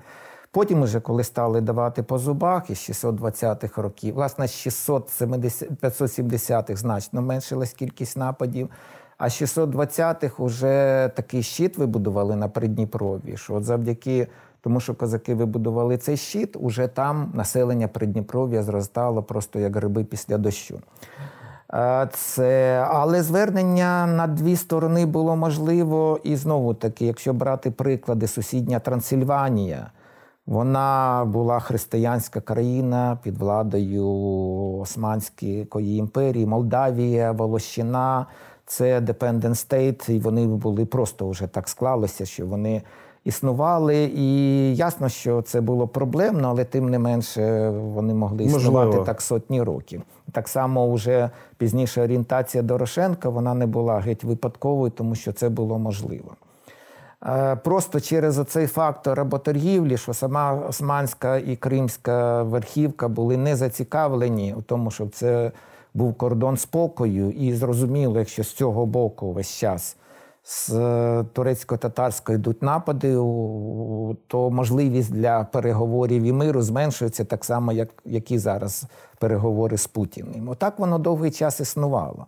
Потім, уже коли стали давати по зубах із 620-х років, власне, з 670 570-х значно меншилась кількість нападів. А 620-х вже такий щит вибудували на Придніпрові, що от завдяки тому, що козаки вибудували цей щит, уже там населення Придніпров'я зростало просто як гриби після дощу. Це, але звернення на дві сторони було можливо. І знову таки, якщо брати приклади, сусідня Трансильванія, вона була християнська країна під владою Османської імперії, Молдавія, Волощина, це dependent state, і вони були просто вже так склалося, що вони існували. І ясно, що це було проблемно, але тим не менше вони могли існувати Можливо. так сотні років. Так само вже пізніше орієнтація Дорошенка вона не була геть випадковою, тому що це було можливо. Е, Просто через оцей фактор работоргівлі, що сама Османська і Кримська верхівка були не зацікавлені у тому, щоб це був кордон спокою, і зрозуміло, якщо з цього боку весь час з е, турецько-татарської йдуть напади, то можливість для переговорів і миру зменшується так само, як які зараз переговори з Путіним. Отак воно довгий час існувало.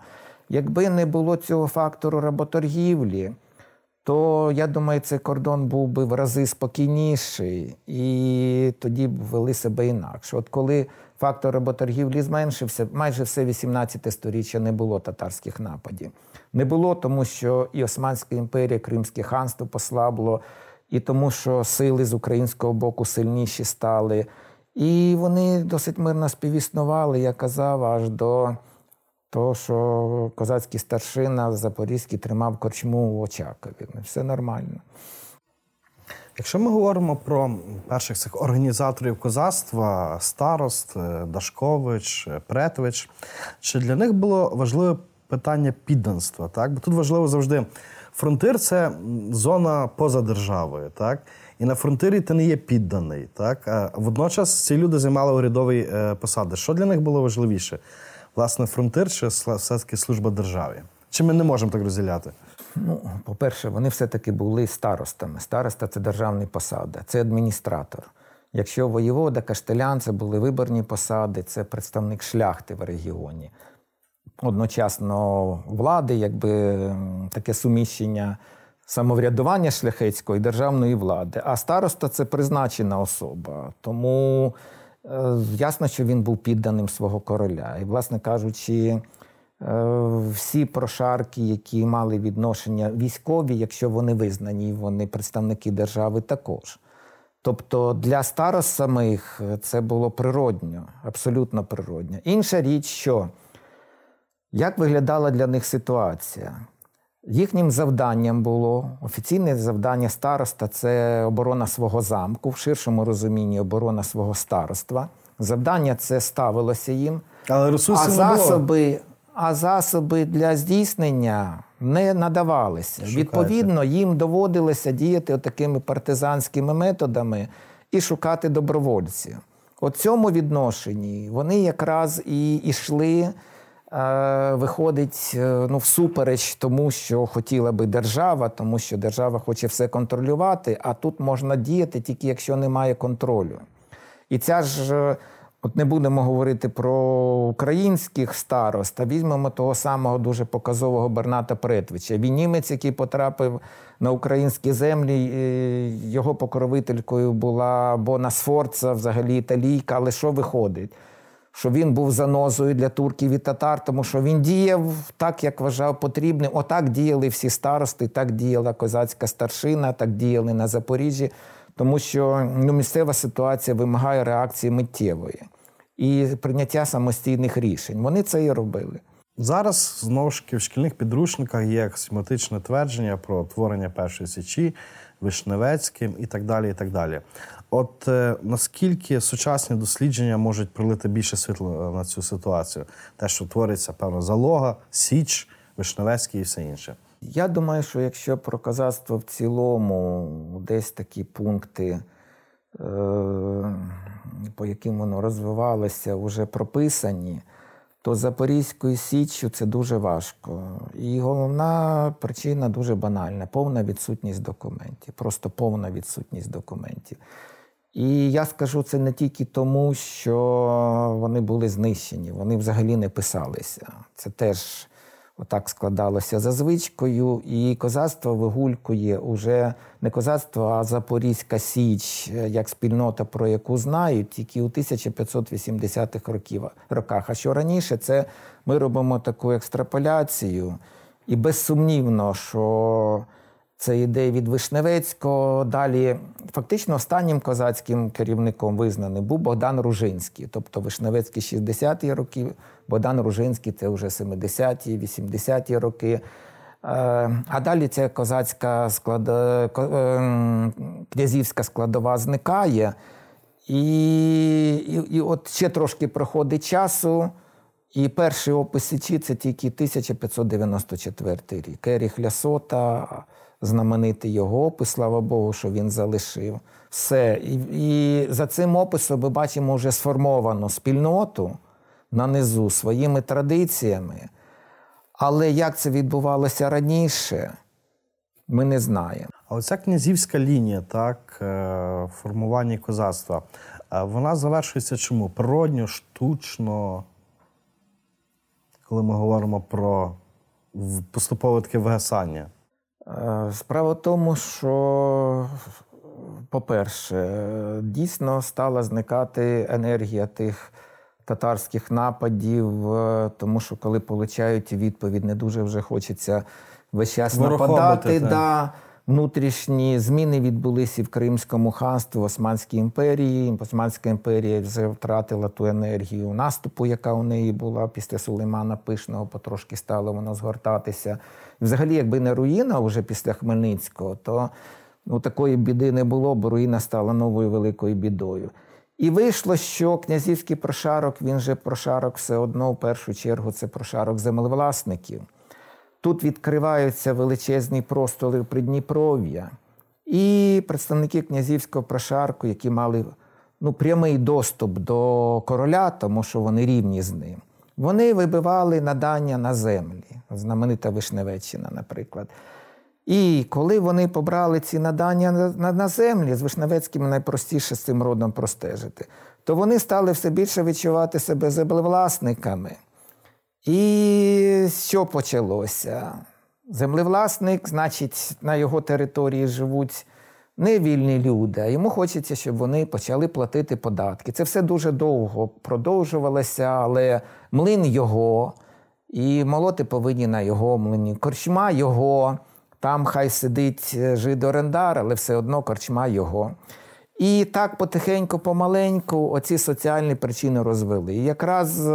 Якби не було цього фактору работоргівлі, то я думаю, цей кордон був би в рази спокійніший, і тоді б вели себе інакше. От коли фактор работоргівлі зменшився, майже все 18 сторіччя не було татарських нападів. Не було, тому що і Османська імперія, Кримське ханство послабло, і тому, що сили з українського боку сильніші стали. І вони досить мирно співіснували, я казав, аж до того, що козацький старшина Запорізький тримав корчму у Очакові. Ну, Все нормально. Якщо ми говоримо про перших цих організаторів козацтва, старост, е, Дашкович, е, Претович, чи для них було важливе питання підданства? Так? Бо тут важливо завжди фронтир це зона поза державою. Так? І на фронтирі ти не є підданий. Так? А водночас ці люди займали урядові е, посади. Що для них було важливіше? Власне, фронтир чи все-таки служба державі? Чи ми не можемо так розділяти? Ну, по-перше, вони все-таки були старостами. Староста це державна посада, це адміністратор. Якщо воєвода, каштелян це були виборні посади, це представник шляхти в регіоні. Одночасно влади, якби таке суміщення самоврядування шляхетської і державної влади. А староста це призначена особа. Тому ясно, що він був підданим свого короля. І, власне кажучи, Е, всі прошарки, які мали відношення військові, якщо вони визнані, вони представники держави також. Тобто для старост самих це було природньо, абсолютно природньо. Інша річ, що як виглядала для них ситуація? Їхнім завданням було офіційне завдання староста це оборона свого замку, в ширшому розумінні оборона свого староства. Завдання це ставилося їм. Але А ресурсів було. засоби, а засоби для здійснення не надавалися. Шукайте. Відповідно, їм доводилося діяти такими партизанськими методами і шукати добровольців. У цьому відношенні вони якраз і йшли, виходить, е, ну, всупереч тому, що хотіла би держава, тому що держава хоче все контролювати, а тут можна діяти тільки якщо немає контролю. І ця ж, е, от не будемо говорити про українських старост, а візьмемо того самого дуже показового Берната Претвича. Він німець, який потрапив на українські землі, е, його покровителькою була Бона Сфорца, взагалі італійка. Але що виходить? Що він був занозою для турків і татар, тому що він діяв так, як вважав потрібним. Отак діяли всі старости, так діяла козацька старшина, так діяли на Запоріжжі тому що ну, місцева ситуація вимагає реакції миттєвої і прийняття самостійних рішень. Вони це і робили. Зараз знову ж таки в шкільних підручниках є аксіоматичне твердження про творення першої січі, Вишневецьким і так далі. і так далі. От е, наскільки сучасні дослідження можуть пролити більше світла на цю ситуацію? Те, що твориться, певно, залога, Січ, Вишневецький і все інше. Я думаю, що якщо про козацтво в цілому десь такі пункти, е, по яким воно розвивалося, вже прописані, то Запорізькою Січчю це дуже важко. І головна причина дуже банальна повна відсутність документів. Просто повна відсутність документів. І я скажу це не тільки тому, що вони були знищені, вони взагалі не писалися. Це теж отак складалося за звичкою. І козацтво вигулькує уже не козацтво, а Запорізька Січ, як спільнота, про яку знають, тільки у 1580-х років, роках. А що раніше, це ми робимо таку екстраполяцію. І безсумнівно, що це ідея від Вишневецького. Далі фактично останнім козацьким керівником визнаний був Богдан Ружинський. Тобто Вишневецький 60-ті роки, Богдан Ружинський це вже 70-ті, 80-ті роки. Е, А далі ця козацька склада, ко- е, князівська складова зникає. І, і, і от ще трошки проходить часу. І перший опис Січі це тільки 1594 рік. Еріх Лясота, знаменитий його опис, слава Богу, що він залишив. Все. І, і за цим описом ми бачимо вже сформовану спільноту на низу своїми традиціями. Але як це відбувалося раніше, ми не знаємо. А оця князівська лінія, так, е, формування козацтва, е, вона завершується чому? Природньо, штучно, коли ми говоримо про поступове таке вигасання. Е, Справа в тому, що, по-перше, дійсно стала зникати енергія тих татарських нападів, е, тому що коли получають відповідь, не дуже вже хочеться весь час нападати. Да. Внутрішні зміни відбулися в Кримському ханстві, в Османській імперії. Османська імперія вже втратила ту енергію наступу, яка у неї була після Сулеймана Пишного, потрошки стало воно згортатися. Взагалі, якби не руїна вже після Хмельницького, то ну, такої біди не було, бо руїна стала новою великою бідою. І вийшло, що князівський прошарок, він же прошарок все одно в першу чергу це прошарок землевласників. Тут відкриваються величезні простори Придніпров'я. І представники князівського прошарку, які мали ну, прямий доступ до короля, тому що вони рівні з ним, вони вибивали надання на землі, знаменита Вишневеччина, наприклад. І коли вони побрали ці надання на, на, землі, з Вишневецьким найпростіше з цим родом простежити, то вони стали все більше відчувати себе землевласниками. І що почалося? Землевласник, значить, на його території живуть не вільні люди, а йому хочеться, щоб вони почали платити податки. Це все дуже довго продовжувалося, але млин його, і молоти повинні на його млині. Корчма його, там хай сидить жид-орендар, але все одно корчма його. І так потихеньку, помаленьку, оці соціальні причини розвели. І якраз.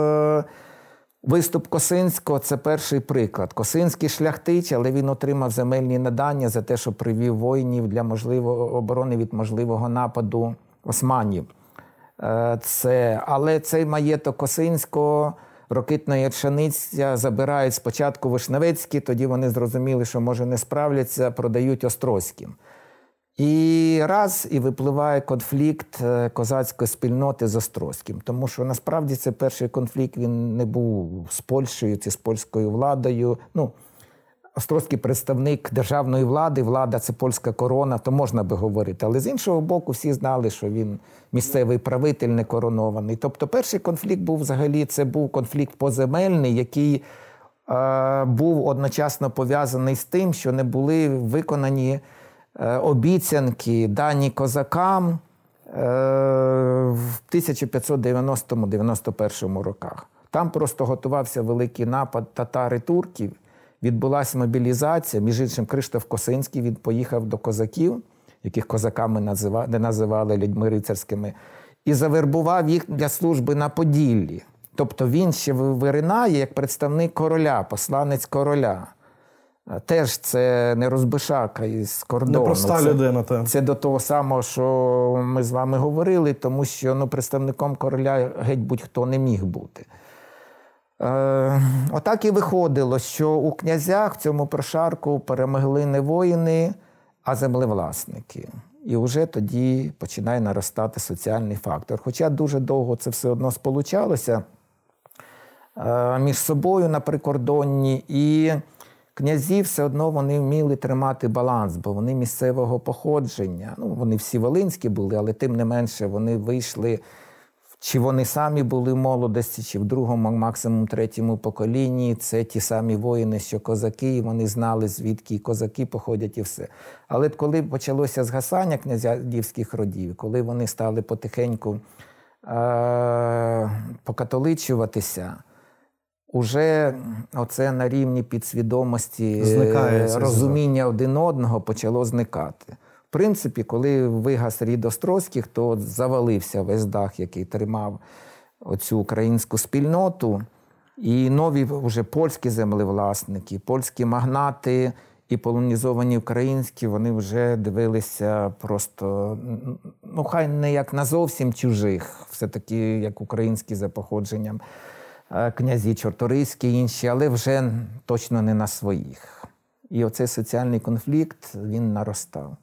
Виступ Косинського це перший приклад. Косинський шляхтич, але він отримав земельні надання за те, що привів воїнів для можливого оборони від можливого нападу османів. Е, це, Але цей маєток Косинського, рокитна Ячаниця забирають спочатку Вишневецькі, тоді вони зрозуміли, що може не справляться, продають Острозьким. І раз і випливає конфлікт е, козацької спільноти з Острозьким. Тому що насправді це перший конфлікт він не був з Польщею, чи з польською владою. Ну, Острозький представник державної влади, влада це польська корона, то можна би говорити. Але з іншого боку, всі знали, що він місцевий правитель не коронований. Тобто, перший конфлікт був взагалі це був конфлікт поземельний, який е, був одночасно пов'язаний з тим, що не були виконані. Е, обіцянки дані козакам е, в 1590-91 роках. Там просто готувався великий напад татари турків. Відбулася мобілізація. Між іншим, Криштоф Косинський він поїхав до козаків, яких козаками називали, називали людьми рицарськими, і завербував їх для служби на Поділлі. Тобто він ще виринає як представник короля, посланець короля. Теж це не розбишака із кордону. Непроста це, людина. Та. Це до того самого, що ми з вами говорили, тому що ну, представником короля геть будь-хто не міг бути. Е, Отак і виходило, що у князях в цьому прошарку перемогли не воїни, а землевласники. І вже тоді починає наростати соціальний фактор. Хоча дуже довго це все одно сполучалося е, між собою на прикордонні. і Князі все одно вони вміли тримати баланс, бо вони місцевого походження. Ну, Вони всі волинські були, але тим не менше вони вийшли, чи вони самі були в молодості, чи в другому, максимум третьому поколінні. Це ті самі воїни, що козаки, і вони знали, звідки і козаки походять, і все. Але коли почалося згасання князядівських родів, коли вони стали потихеньку е- покатоличуватися, Уже оце на рівні підсвідомості Зникає розуміння один одного почало зникати. В принципі, коли вигас рід Острозьких, то завалився весь дах, який тримав оцю українську спільноту. І нові вже польські землевласники, польські магнати і полонізовані українські, вони вже дивилися просто, ну хай не як на зовсім чужих, все-таки як українські за походженням. Е, князі Чорторийські інші, але вже точно не на своїх. І оцей соціальний конфлікт він наростав.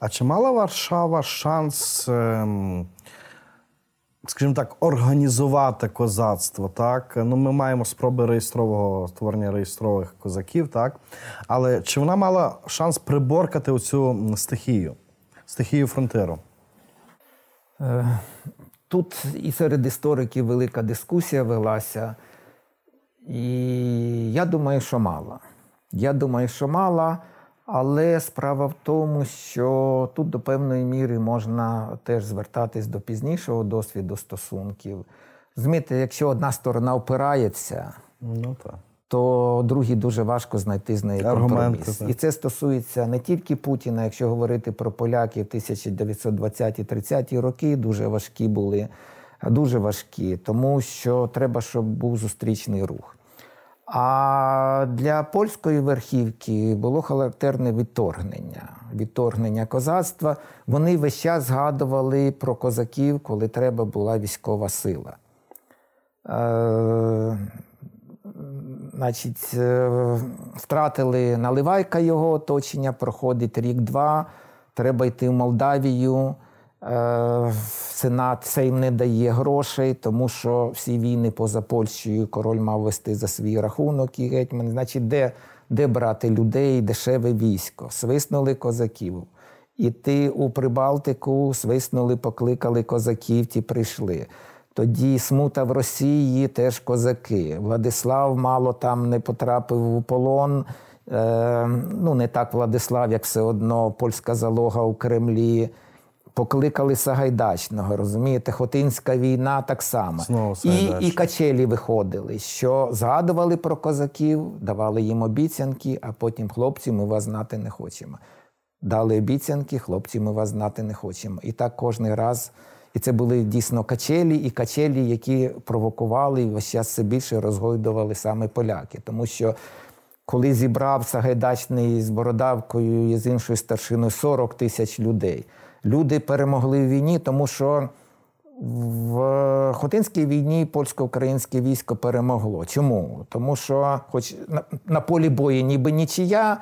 А чи мала Варшава шанс, ем, скажімо так, організувати козацтво? Так? Ну, Ми маємо спроби реєстрового створення реєстрових козаків, так? але чи вона мала шанс приборкати оцю стихію, стихію фронтиру? Тут і серед істориків велика дискусія велася. І я думаю, що мала. Я думаю, що мала, але справа в тому, що тут до певної міри можна теж звертатись до пізнішого досвіду стосунків. Зміти, якщо одна сторона опирається, ну, так то другій дуже важко знайти з неї компроміс. І це стосується не тільки Путіна, якщо говорити про поляків 1920-30 роки, дуже важкі були, дуже важкі, тому що треба, щоб був зустрічний рух. А для польської верхівки було характерне відторгнення, відторгнення козацтва. Вони весь час згадували про козаків, коли треба була військова сила. Значить, е, втратили наливайка його оточення, проходить рік-два. Треба йти в Молдавію. Е, Сенат Сейм не дає грошей, тому що всі війни поза Польщею король мав вести за свій рахунок і гетьман. Значить, де де брати людей, дешеве військо? Свиснули козаків. Іти у Прибалтику, свиснули, покликали козаків, ті прийшли. Тоді смута в Росії теж козаки. Владислав мало там не потрапив у полон. Е, Ну, не так Владислав, як все одно польська залога у Кремлі. Покликали Сагайдачного, розумієте, Хотинська війна так само. І і качелі виходили, що згадували про козаків, давали їм обіцянки, а потім хлопці, ми вас знати не хочемо. Дали обіцянки, хлопці, ми вас знати не хочемо. І так кожний раз І це були дійсно качелі і качелі, які провокували і весь час все більше розгойдували саме поляки. Тому що коли зібрав Сагайдачний з Бородавкою і з іншою старшиною 40 тисяч людей, люди перемогли в війні, тому що в Хотинській війні польсько-українське військо перемогло. Чому? Тому що, хоч на полі бою ніби нічия,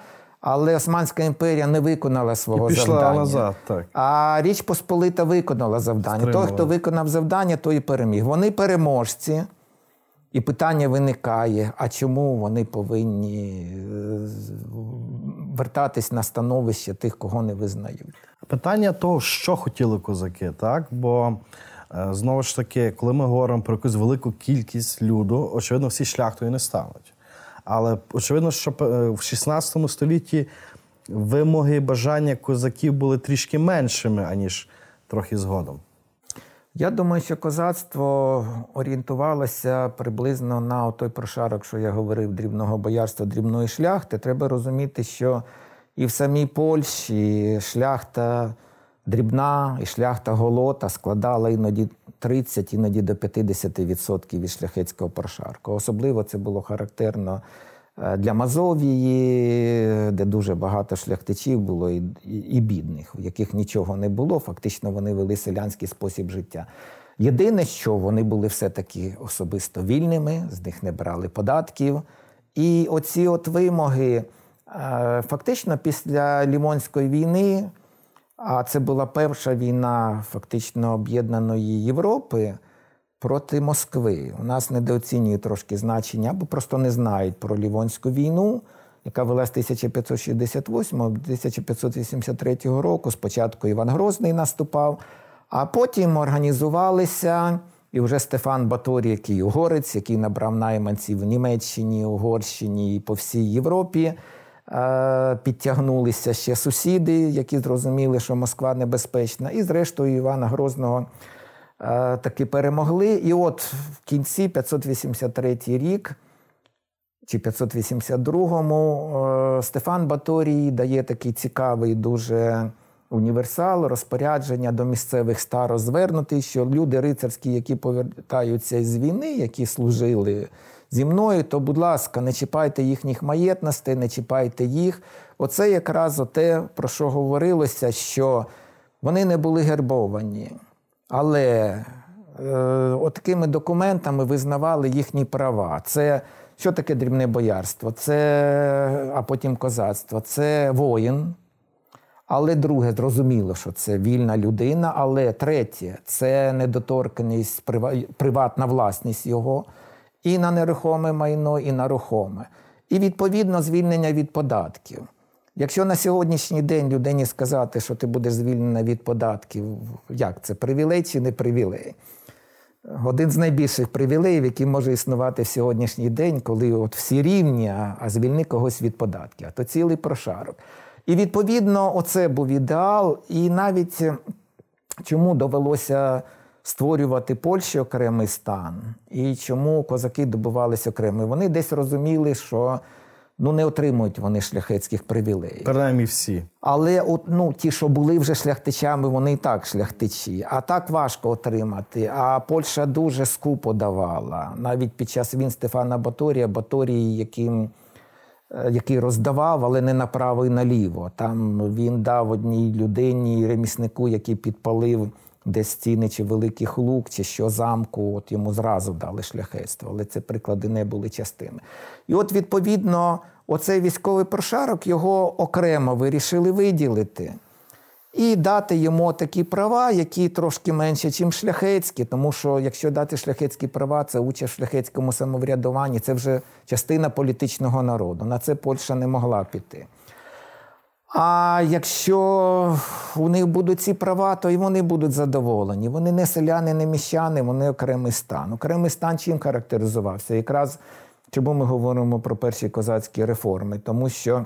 але Османська імперія не виконала свого І пішла завдання. назад, так. А Річ Посполита виконала завдання. Стримала. Той, хто виконав завдання, той і переміг. Вони переможці. І питання виникає: а чому вони повинні е, вертатись на становище тих, кого не визнають? Питання того, що хотіли козаки, так? Бо е, знову ж таки, коли ми говоримо про якусь велику кількість люду, очевидно, всі шляхтою не стануть. Але очевидно, що е, в 16 столітті вимоги і бажання козаків були трішки меншими, аніж трохи згодом. Я думаю, що козацтво орієнтувалося приблизно на той прошарок, що я говорив, дрібного боярства, дрібної шляхти. Треба розуміти, що і в самій Польщі шляхта дрібна і шляхта голота складала іноді 30, іноді до 50% від шляхетського прошарку. Особливо це було характерно е, для Мазовії, де дуже багато шляхтичів було і, і, і бідних, у яких нічого не було. Фактично вони вели селянський спосіб життя. Єдине, що вони були все-таки особисто вільними, з них не брали податків. І оці от вимоги, е, фактично, після Лімонської війни, а це була перша війна фактично об'єднаної Європи проти Москви. У нас недооцінюють трошки значення, або просто не знають про Лівонську війну, яка велась з 1568 до 1583 року. Спочатку Іван Грозний наступав, а потім організувалися. І вже Стефан Баторій, який угорець, який набрав найманців в Німеччині, Угорщині і по всій Європі. Е, Підтягнулися ще сусіди, які зрозуміли, що Москва небезпечна. І, зрештою, Івана Грозного е, таки перемогли. І от в кінці 583 рік чи 582-му е, Стефан Баторій дає такий цікавий дуже універсал, розпорядження до місцевих старо звернути, що люди рицарські, які повертаються з війни, які служили зі мною, то, будь ласка, не чіпайте їхніх маєтностей, не чіпайте їх. Оце якраз те, про що говорилося, що вони не були гербовані. Але е, отакими документами визнавали їхні права. Це що таке дрібне боярство? Це, а потім козацтво. Це воїн. Але друге, зрозуміло, що це вільна людина. Але третє це недоторканість, приватна власність його і на нерухоме майно, і на рухоме. І відповідно звільнення від податків. Якщо на сьогоднішній день людині сказати, що ти будеш звільнена від податків, як це привілей чи не привілей? Один з найбільших привілеїв, який може існувати в сьогоднішній день, коли от всі рівні, а, а звільни когось від податків, а то цілий прошарок. І відповідно, оце був ідеал. І навіть е, чому довелося створювати Польщі окремий стан, і чому козаки добивалися окремо. Вони десь розуміли, що ну не отримують вони шляхетських привілеїв. Принаймні всі. Але от, ну, ті, що були вже шляхтичами, вони і так шляхтичі. А так важко отримати. А Польща дуже скупо давала. Навіть під час він Стефана Баторія, Баторій, яким, е, який роздавав, але не направо і наліво. Там він дав одній людині, реміснику, який підпалив десь стіни чи великих лук, чи що замку, от йому зразу дали шляхетство, але це приклади не були частими. І от, відповідно, оцей військовий прошарок його окремо вирішили виділити і дати йому такі права, які трошки менше, ніж шляхетські. Тому що якщо дати шляхетські права, це участь в шляхетському самоврядуванні, це вже частина політичного народу. На це Польща не могла піти. А якщо у них будуть ці права, то і вони будуть задоволені. Вони не селяни, не міщани, вони окремий стан. Окремий стан чим характеризувався? Якраз чому ми говоримо про перші козацькі реформи? Тому що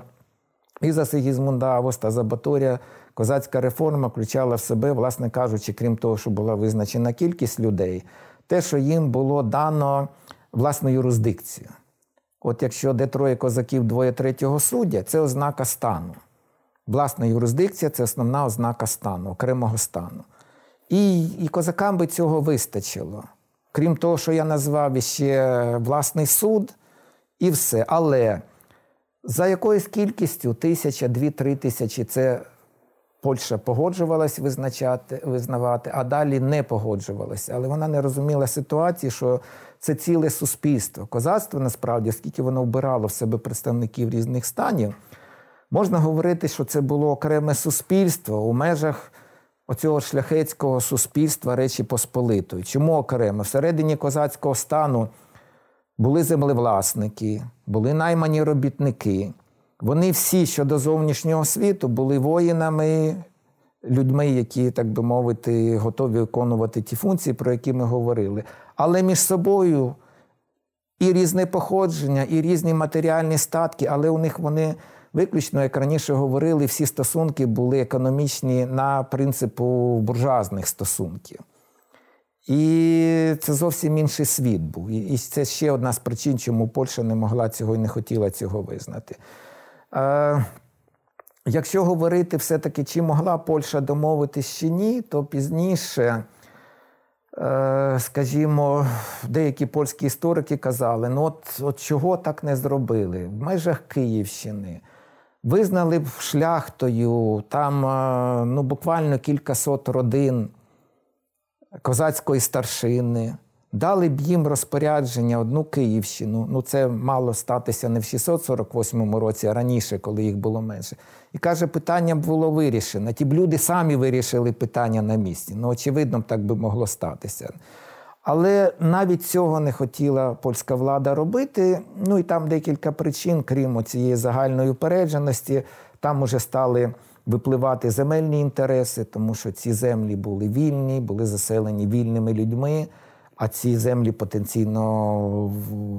і за Сигізмунда Авоста, за козацька реформа включала в себе, власне кажучи, крім того, що була визначена кількість людей, те, що їм було дано власну юрисдикцію. От якщо де троє козаків, двоє третього суддя, це ознака стану. Власна юрисдикція це основна ознака стану, окремого стану. І, і козакам би цього вистачило. Крім того, що я назвав ще власний суд і все. Але за якоюсь кількістю тисяча, дві-три тисячі це Польща погоджувалась визначати, визнавати, а далі не погоджувалася. Але вона не розуміла ситуації, що це ціле суспільство. Козацтво насправді, оскільки воно вбирало в себе представників різних станів, можна говорити, що це було окреме суспільство у межах оцього шляхетського суспільства Речі Посполитої. Чому окремо? Всередині козацького стану були землевласники, були наймані робітники. Вони всі щодо зовнішнього світу були воїнами, людьми, які, так би мовити, готові виконувати ті функції, про які ми говорили. Але між собою і різне походження, і різні матеріальні статки, але у них вони виключно, як раніше говорили, всі стосунки були економічні на принципу буржуазних стосунків. І це зовсім інший світ був. І це ще одна з причин, чому Польща не могла цього і не хотіла цього визнати. Е, Якщо говорити все-таки, чи могла Польща домовитись чи ні, то пізніше, е, скажімо, деякі польські історики казали: ну от, от чого так не зробили? В межах Київщини. Визнали б шляхтою, там е, ну, буквально кількасот родин козацької старшини. Дали б їм розпорядження одну Київщину. Ну, це мало статися не в 648 році, а раніше, коли їх було менше. І каже, питання було вирішено. Ті б люди самі вирішили питання на місці. Ну, очевидно, так би могло статися. Але навіть цього не хотіла польська влада робити. Ну і там декілька причин, крім цієї загальної упередженості, там уже стали випливати земельні інтереси, тому що ці землі були вільні, були заселені вільними людьми. А ці землі потенційно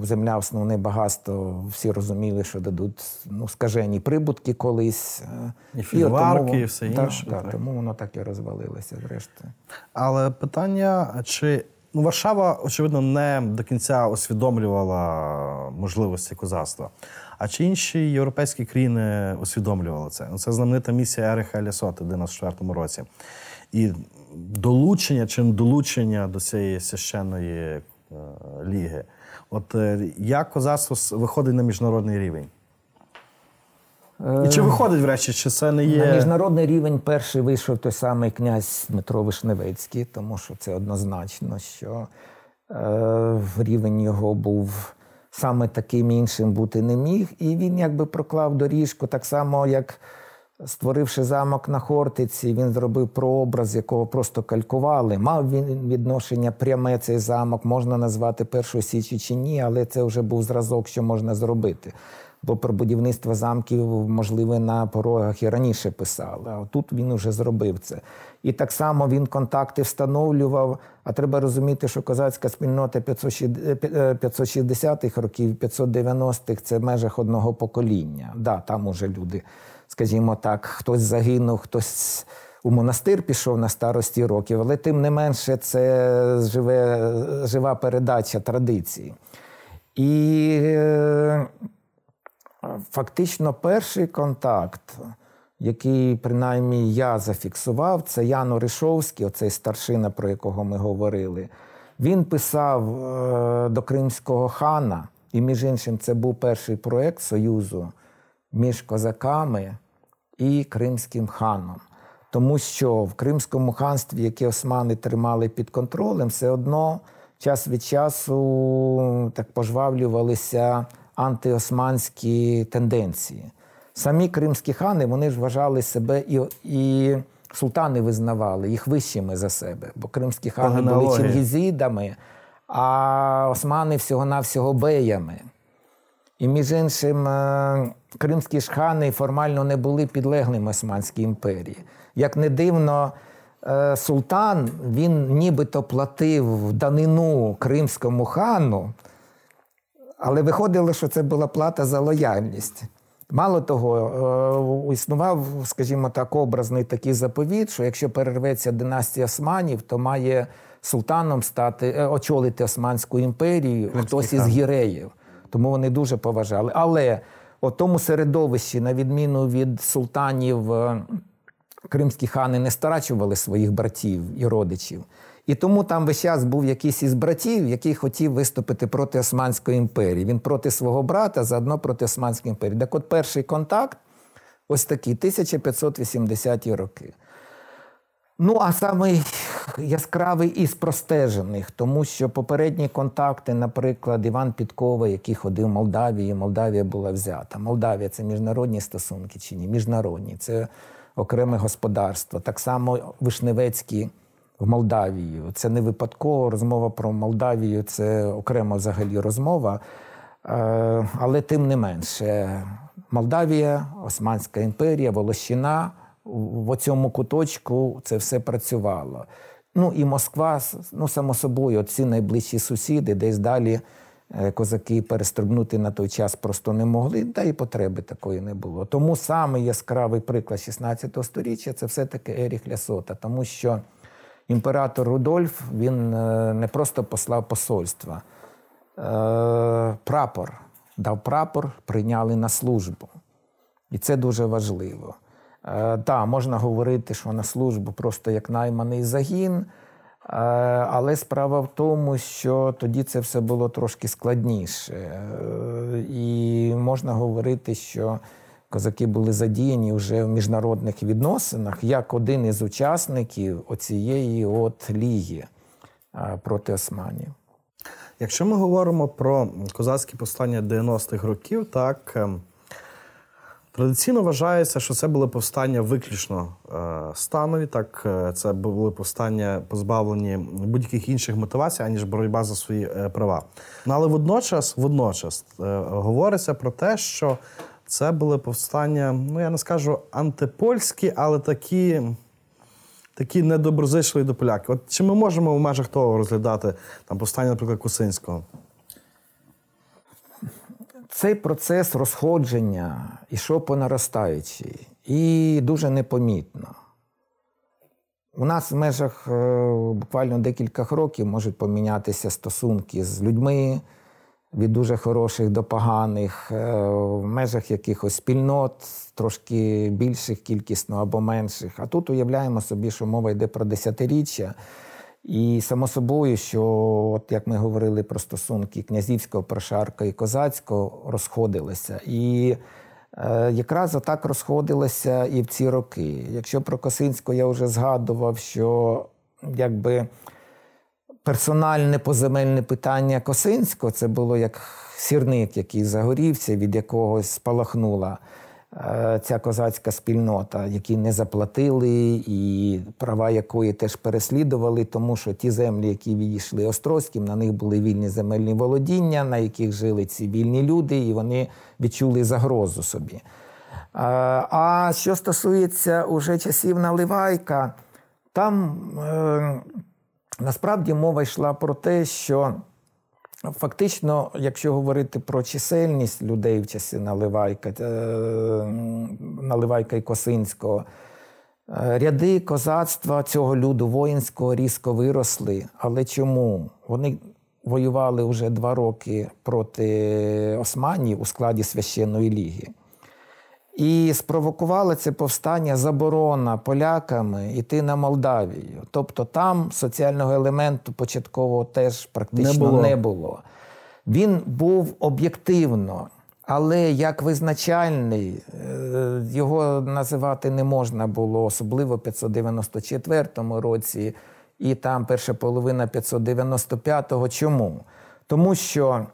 земля основне багатство. Всі розуміли, що дадуть ну, скажені прибутки колись. І фільварки, і, і все так. Так, так. Тому воно так і розвалилося, зрештою. Але питання, чи ну, Варшава, очевидно, не до кінця усвідомлювала можливості козацтва. А чи інші європейські країни усвідомлювали це? Ну, Це знаменита місія Ериха Лясоти в 94-му році. І долучення чи долучення до цієї священної е, ліги. От е, як козацтво виходить на міжнародний рівень? І чи виходить врешті, чи це не є. На міжнародний рівень перший вийшов той самий князь Дмитро Вишневецький, тому що це однозначно, що е, рівень його був саме таким іншим бути не міг. І він якби проклав доріжку, так само, як створивши замок на Хортиці, він зробив прообраз, якого просто калькували. Мав він відношення пряме цей замок, можна назвати першою січі чи ні, але це вже був зразок, що можна зробити. Бо про будівництво замків, можливо, на порогах і раніше писали. А тут він вже зробив це. І так само він контакти встановлював. А треба розуміти, що козацька спільнота 560-х років, 590-х це в межах одного покоління. Да, Там уже люди, скажімо так, хтось загинув, хтось у монастир пішов на старості років, але тим не менше це живе, жива передача традиції. І Фактично, перший контакт, який принаймні я зафіксував, це Ян Оришовський, оцей старшина, про якого ми говорили. Він писав е, до Кримського хана, і, між іншим, це був перший проєкт Союзу між козаками і Кримським ханом. Тому що в Кримському ханстві, яке османи тримали під контролем, все одно час від часу так пожвавлювалися антиосманські тенденції. Самі кримські хани вони ж вважали себе і і султани визнавали їх вищими за себе, бо кримські хани були чингізідами, а османи всього-навсього беями. І, між іншим, кримські ж хани формально не були підлеглими Османській імперії. Як не дивно, султан він нібито платив данину кримському хану. Але виходило, що це була плата за лояльність. Мало того, існував, скажімо так, образний такий заповіт, що якщо перерветься династія османів, то має султаном стати очолити Османську імперію хтось із гіреїв. Тому вони дуже поважали. Але у тому середовищі, на відміну від султанів кримські хани не старачували своїх братів і родичів. І тому там весь час був якийсь із братів, який хотів виступити проти Османської імперії. Він проти свого брата, заодно проти Османської імперії. Так от перший контакт ось такий, 1580-ті роки. Ну, а самий яскравий із простежених, тому що попередні контакти, наприклад, Іван Підкова, який ходив в Молдавію, Молдавія була взята. Молдавія це міжнародні стосунки чи ні? Міжнародні, це окреме господарство. Так само Вишневецький в Молдавію. Це не випадково розмова про Молдавію, це окрема взагалі розмова. Е, але тим не менше, Молдавія, Османська імперія, Волощина в цьому куточку це все працювало. Ну і Москва, ну само собою, ці найближчі сусіди, десь далі е, козаки перестрибнути на той час просто не могли, та і потреби такої не було. Тому самий яскравий приклад 16 століття це все-таки Еріх Лясота, тому що імператор Рудольф він е, не просто послав посольства, е, прапор дав прапор, прийняли на службу. І це дуже важливо. Так, можна говорити, що на службу просто як найманий загін, але справа в тому, що тоді це все було трошки складніше. І можна говорити, що козаки були задіяні вже в міжнародних відносинах як один із учасників оцієї от ліги проти османів. Якщо ми говоримо про козацькі повстання 90-х років, так ем, Традиційно вважається, що це були повстання виключно е, станові. Так, е, це були повстання позбавлені будь-яких інших мотивацій, аніж боротьба за свої е, права. Ну, але водночас, водночас говориться про те, що це були повстання, ну я не скажу антипольські, але такі. Такі недоброзичливі до поляків. От чи ми можемо в межах того розглядати там повстання, наприклад, Кусинського? Цей процес розходження йшов по наростаючій і дуже непомітно. У нас в межах е, буквально декілька років можуть помінятися стосунки з людьми від дуже хороших до поганих, е, в межах якихось спільнот, трошки більших кількісно або менших. А тут уявляємо собі, що мова йде про десятиріччя. І само собою, що, от як ми говорили про стосунки князівського, прошарка і козацького, розходилися. І е, якраз отак розходилися і в ці роки. Якщо про Косинського я вже згадував, що якби персональне поземельне питання Косинського це було як сірник, який загорівся, від якогось спалахнула. Е, ця козацька спільнота, які не заплатили, і права якої теж переслідували, тому що ті землі, які відійшли Острозьким, на них були вільні земельні володіння, на яких жили ці вільні люди, і вони відчули загрозу собі. Е, а що стосується уже часів Наливайка, там е, насправді мова йшла про те, що Фактично, якщо говорити про чисельність людей в часі Наливайка, е, Наливайка і Косинського, е, ряди козацтва цього люду воїнського різко виросли. Але чому? Вони воювали вже два роки проти османів у складі священної ліги. І спровокувало це повстання заборона поляками йти на Молдавію. Тобто там соціального елементу початково теж практично не було. не було. Він був об'єктивно, але як визначальний, е, його називати не можна було, особливо в 594 році, і там перша половина 595-го. Чому? Тому що.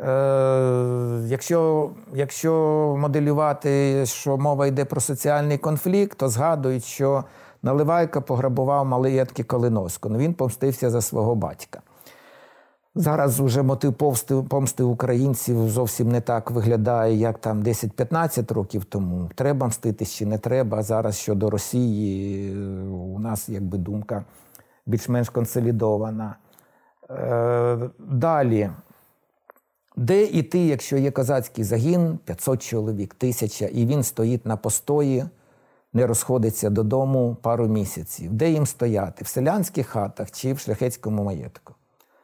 Е, якщо якщо моделювати, що мова йде про соціальний конфлікт, то згадують, що Наливайка пограбував малиятки Калиновську. Ну, Він помстився за свого батька. Зараз вже мотив помсти, українців зовсім не так виглядає, як там 10-15 років тому. Треба мститись чи не треба. Зараз щодо Росії у нас якби думка більш-менш консолідована. Е, далі. Де іти, якщо є козацький загін, 500 чоловік, тисяча, і він стоїть на постої, не розходиться додому пару місяців. Де їм стояти? В селянських хатах чи в шляхетському маєтку?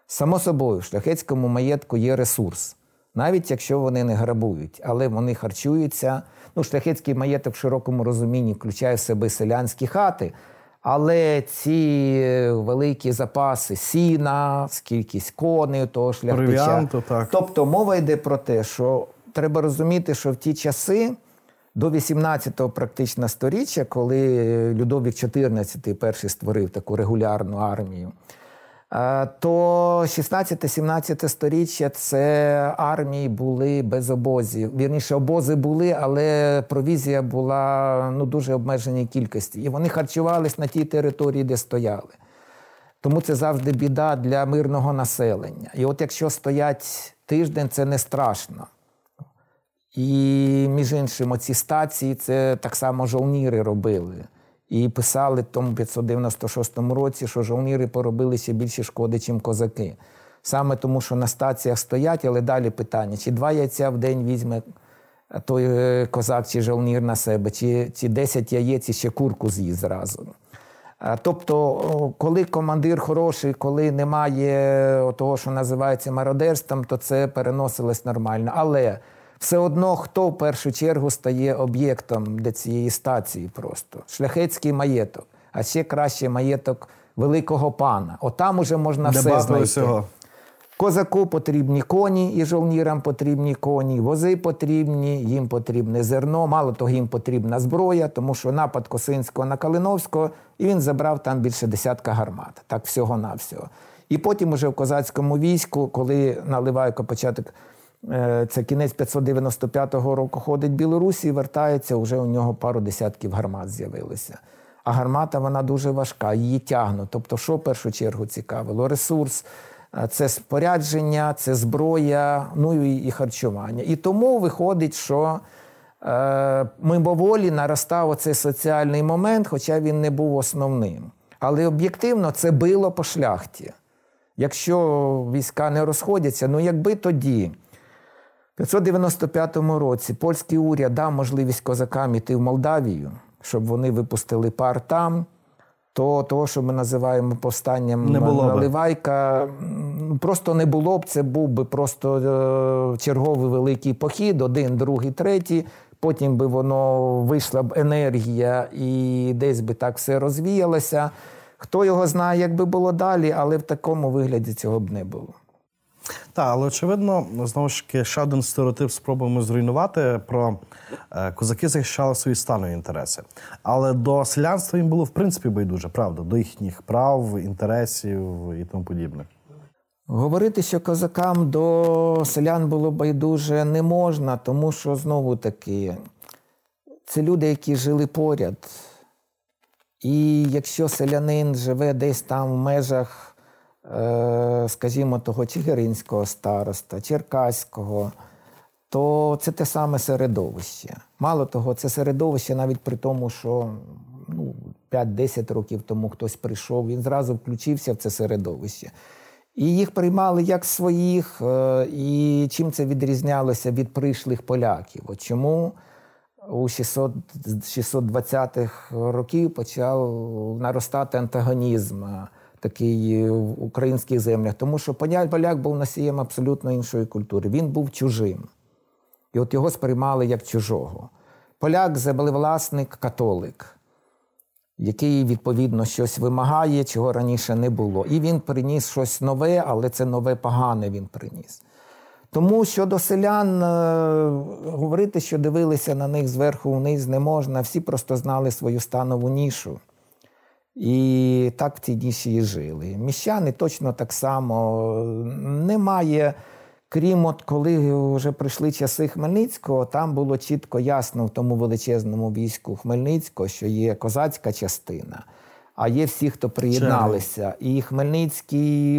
Само собою, в шляхетському маєтку є ресурс. навіть якщо вони не грабують, але вони харчуються. Ну, шляхетський маєток в широкому розумінні включає в себе селянські хати. Але ці великі запаси сіна, кількість коней, того шляхтича. Так. Тобто мова йде про те, що треба розуміти, що в ті часи до 18-го практично сторіччя, коли Людовік XIV перший створив таку регулярну армію, е, то 16-17 сторіччя це армії були без обозів. Вірніше, обози були, але провізія була ну, дуже обмеженій кількості. І вони харчувались на тій території, де стояли. Тому це завжди біда для мирного населення. І от якщо стоять тиждень, це не страшно. І, між іншим, оці стації це так само жовніри робили. І писали в тому 596 році, що жовніри поробили ще більше шкоди, ніж козаки. Саме тому, що на стаціях стоять, але далі питання: чи два яйця в день візьме той е, козак чи жовнір на себе, чи, чи 10 яєць і ще курку з'їсть зразу. Тобто, коли командир хороший, коли немає того, що називається мародерством, то це переносилось нормально. Але все одно хто в першу чергу стає об'єктом для цієї стації просто шляхетський маєток, а ще краще маєток великого пана. Отам уже можна все знайти. всього. Козаку потрібні коні, і жовнірам потрібні коні, вози потрібні, їм потрібне зерно. Мало того, їм потрібна зброя, тому що напад Косинського на Калиновського, і він забрав там більше десятка гармат. Так всього-навсього. І потім, уже в козацькому війську, коли наливайко початок, це кінець 595 року ходить Білорусі і вертається, вже у нього пару десятків гармат з'явилося. А гармата вона дуже важка, її тягнуть. Тобто, що в першу чергу цікавило? Ресурс. Це спорядження, це зброя, ну і, і харчування. І тому виходить, що е, мимоволі наростав оцей соціальний момент, хоча він не був основним. Але об'єктивно це било по шляхті. Якщо війська не розходяться, ну якби тоді, 595 році, польський уряд дав можливість козакам іти в Молдавію, щоб вони випустили пар там то того, що ми називаємо повстанням Не було. Наливайка, просто не було б. Це був би просто е, черговий великий похід, один, другий, третій. Потім би воно вийшла б енергія і десь би так все розвіялося. Хто його знає, як би було далі, але в такому вигляді цього б не було. Так, але очевидно, знову ж таки, ще один стереотип спробуємо зруйнувати про е, козаки захищали свої станові інтереси. Але до селянства їм було в принципі байдуже, правда, до їхніх прав, інтересів і тому подібне. Говорити, що козакам до селян було байдуже не можна, тому що знову таки це люди, які жили поряд. І якщо селянин живе десь там в межах, скажімо, того Чигиринського староста, Черкаського, то це те саме середовище. Мало того, це середовище навіть при тому, що ну, 5-10 років тому хтось прийшов, він зразу включився в це середовище. І їх приймали як своїх, е, і чим це відрізнялося від прийшлих поляків? От чому у 600, 620-х років почав наростати антагонізм е, такий в українських землях? Тому що поля- поляк був носієм абсолютно іншої культури. Він був чужим. І от його сприймали як чужого. Поляк землевласник, католик який відповідно щось вимагає, чого раніше не було. І він приніс щось нове, але це нове погане він приніс. Тому щодо селян, е, говорити, що дивилися на них зверху вниз, не можна. Всі просто знали свою станову нішу. І так в цій ніші і жили. Міщани точно так само немає. Крім от коли вже прийшли часи Хмельницького, там було чітко ясно в тому величезному війську Хмельницького, що є козацька частина, а є всі, хто приєдналися. І Хмельницький,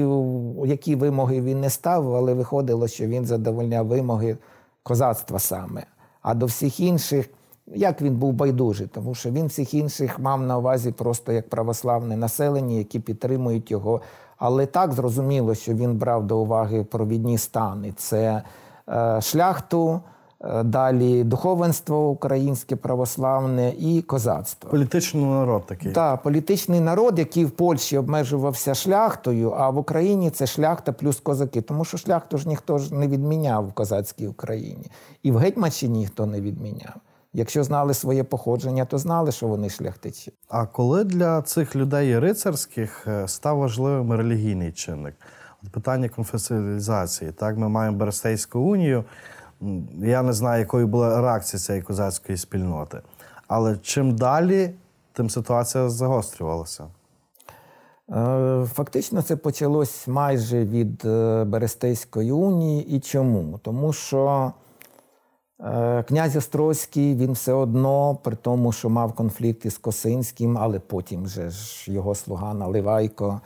які вимоги він не ставив, але виходило, що він задовольняв вимоги козацтва саме. А до всіх інших, як він був байдужий, тому що він всіх інших мав на увазі просто як православне населення, які підтримують його. Але так зрозуміло, що він брав до уваги провідні стани: це е, шляхту, е, далі духовенство українське православне і козацтво. Політичний народ такий. Так, політичний народ, який в Польщі обмежувався шляхтою, а в Україні це шляхта плюс козаки. Тому що шляхту ж ніхто ж не відміняв в козацькій Україні. І в Гетьманщині ніхто не відміняв. Якщо знали своє походження, то знали, що вони шляхтичі. А коли для цих людей рицарських е, став важливим релігійний чинник? От питання конфесіалізації. Так, ми маємо Берестейську унію. Я не знаю, якою була реакція цієї козацької спільноти. Але чим далі, тим ситуація загострювалася. Е, Фактично, це почалось майже від е, Берестейської унії. І чому? Тому що князь Острозький він все одно, при тому, що мав конфлікт із Косинським, але потім же ж його слуга Наливайко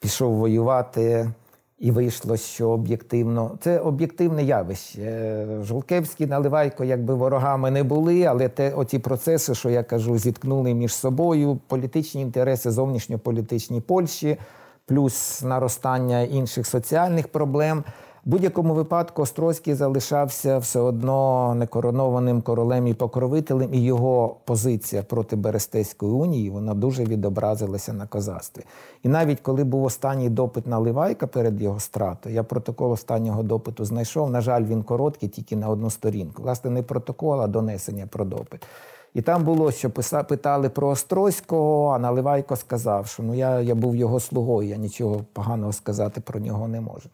пішов воювати. І вийшло, що об'єктивно це об'єктивне явище. Е, Жолкевський, Наливайко, якби ворогами не були, але те, оті процеси, що я кажу, зіткнули між собою політичні інтереси зовнішньополітичні Польщі, плюс наростання інших соціальних проблем. В будь-якому випадку Острозький залишався все одно некоронованим королем і покровителем, і його позиція проти Берестейської унії вона дуже відобразилася на козацтві. І навіть коли був останній допит на Ливайка перед його стратою, я протокол останнього допиту знайшов. На жаль, він короткий, тільки на одну сторінку. Власне, не протокол, а донесення про допит. І там було, що питали про Острозького, а Наливайко сказав, що ну я, я був його слугою, я нічого поганого сказати про нього не можу.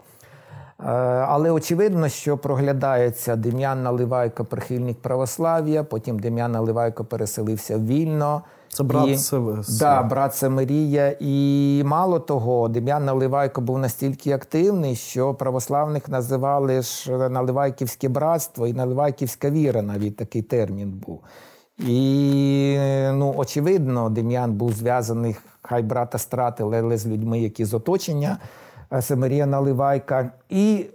Е, Але очевидно, що проглядається Дем'ян Наливайко, прихильник православ'я, потім Дем'ян Наливайко переселився в Вільно. Це брат І- да, брат Семирія. І мало того, Дем'ян Наливайко був настільки активний, що православних називали ж Наливайківське братство і Наливайківська віра, навіть такий термін був. І ну, очевидно, Дем'ян був зв'язаний, хай брата стратили, але з людьми, які з оточення Семирія Наливайка. І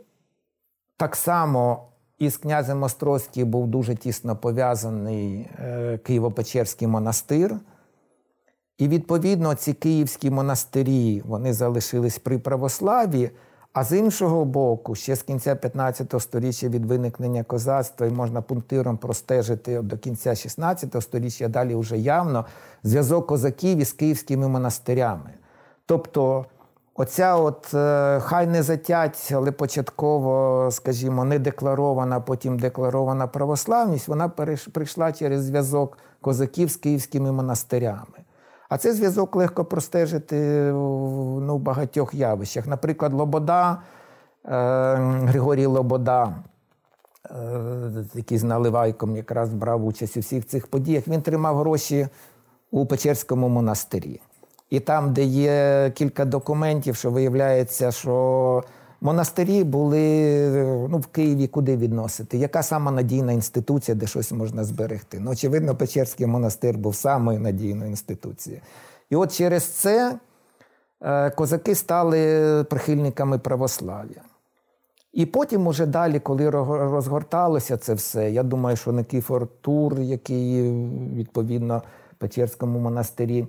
так само із князем Острозьким був дуже тісно пов'язаний е, Києво-Печерський монастир. І відповідно ці київські монастирі вони залишились при православі. А з іншого боку, ще з кінця 15 століття від виникнення козацтва, і можна пунктиром простежити до кінця 16 століття, далі вже явно зв'язок козаків із київськими монастирями. Тобто, оця от е, хай не затять, але початково, скажімо, не декларована, потім декларована православність, вона прийшла через зв'язок козаків з київськими монастирями. А цей зв'язок легко простежити ну, в багатьох явищах. Наприклад, Лобода, е, Григорій Лобода, е, який з Наливайком якраз брав участь у всіх цих подіях, він тримав гроші у Печерському монастирі. І там, де є кілька документів, що виявляється, що монастирі були ну, в Києві куди відносити? Яка сама надійна інституція, де щось можна зберегти? Ну, очевидно, Печерський монастир був самою надійною інституцією. І от через це е, козаки стали прихильниками православ'я. І потім, уже далі, коли розгорталося це все, я думаю, що Никифор Тур, який відповідно в Печерському монастирі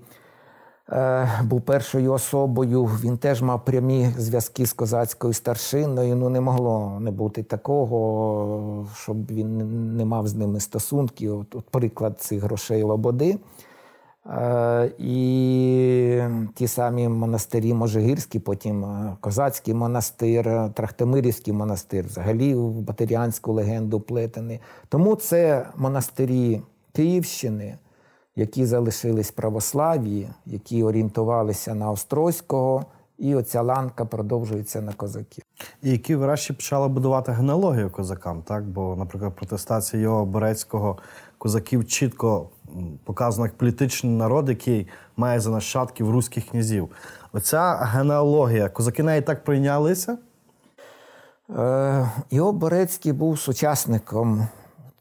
був першою особою, він теж мав прямі зв'язки з козацькою старшиною. Ну, не могло не бути такого, щоб він не мав з ними стосунків. От, от приклад цих грошей Лободи. Е, І ті самі монастирі Можигірські, потім е, Козацький монастир, е, Трахтимирівський монастир, взагалі в Батаріанську легенду плетений. Тому це монастирі Київщини, які залишились православі, які орієнтувалися на Острозького, і оця ланка продовжується на козаків. І які врешті почали будувати генеалогію козакам, так? Бо, наприклад, протестація його Борецького козаків чітко показано як політичний народ, який має за нащадків руських князів. Оця генеалогія, козаки неї так прийнялися. Е, Іо Борецький був сучасником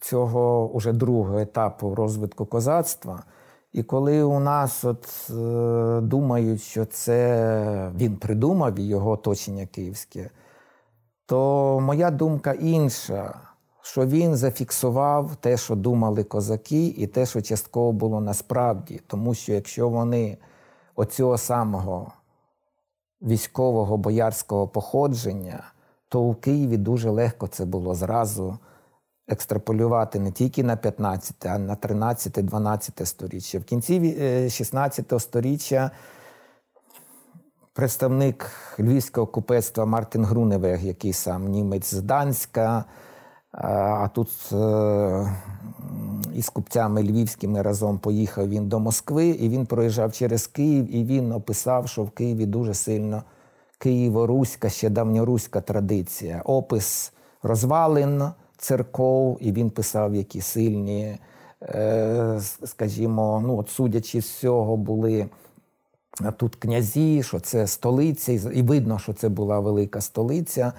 цього уже другого етапу розвитку козацтва. І коли у нас от, е, думають, що це він придумав його оточення київське, то моя думка інша, що він зафіксував те, що думали козаки, і те, що частково було насправді. Тому що якщо вони оцього самого військового боярського походження, то у Києві дуже легко це було зразу екстраполювати не тільки на 15, а на 13-12 сторіччя. В кінці 16 сторіччя представник львівського купецтва Мартин Груневег, який сам німець з Данська, а тут е, із купцями львівськими разом поїхав він до Москви, і він проїжджав через Київ, і він описав, що в Києві дуже сильно києво-руська, ще давньоруська традиція. Опис розвалин церков, і він писав, які сильні, е, скажімо, ну, от судячи з цього, були. Тут князі, що це столиця, і видно, що це була велика столиця.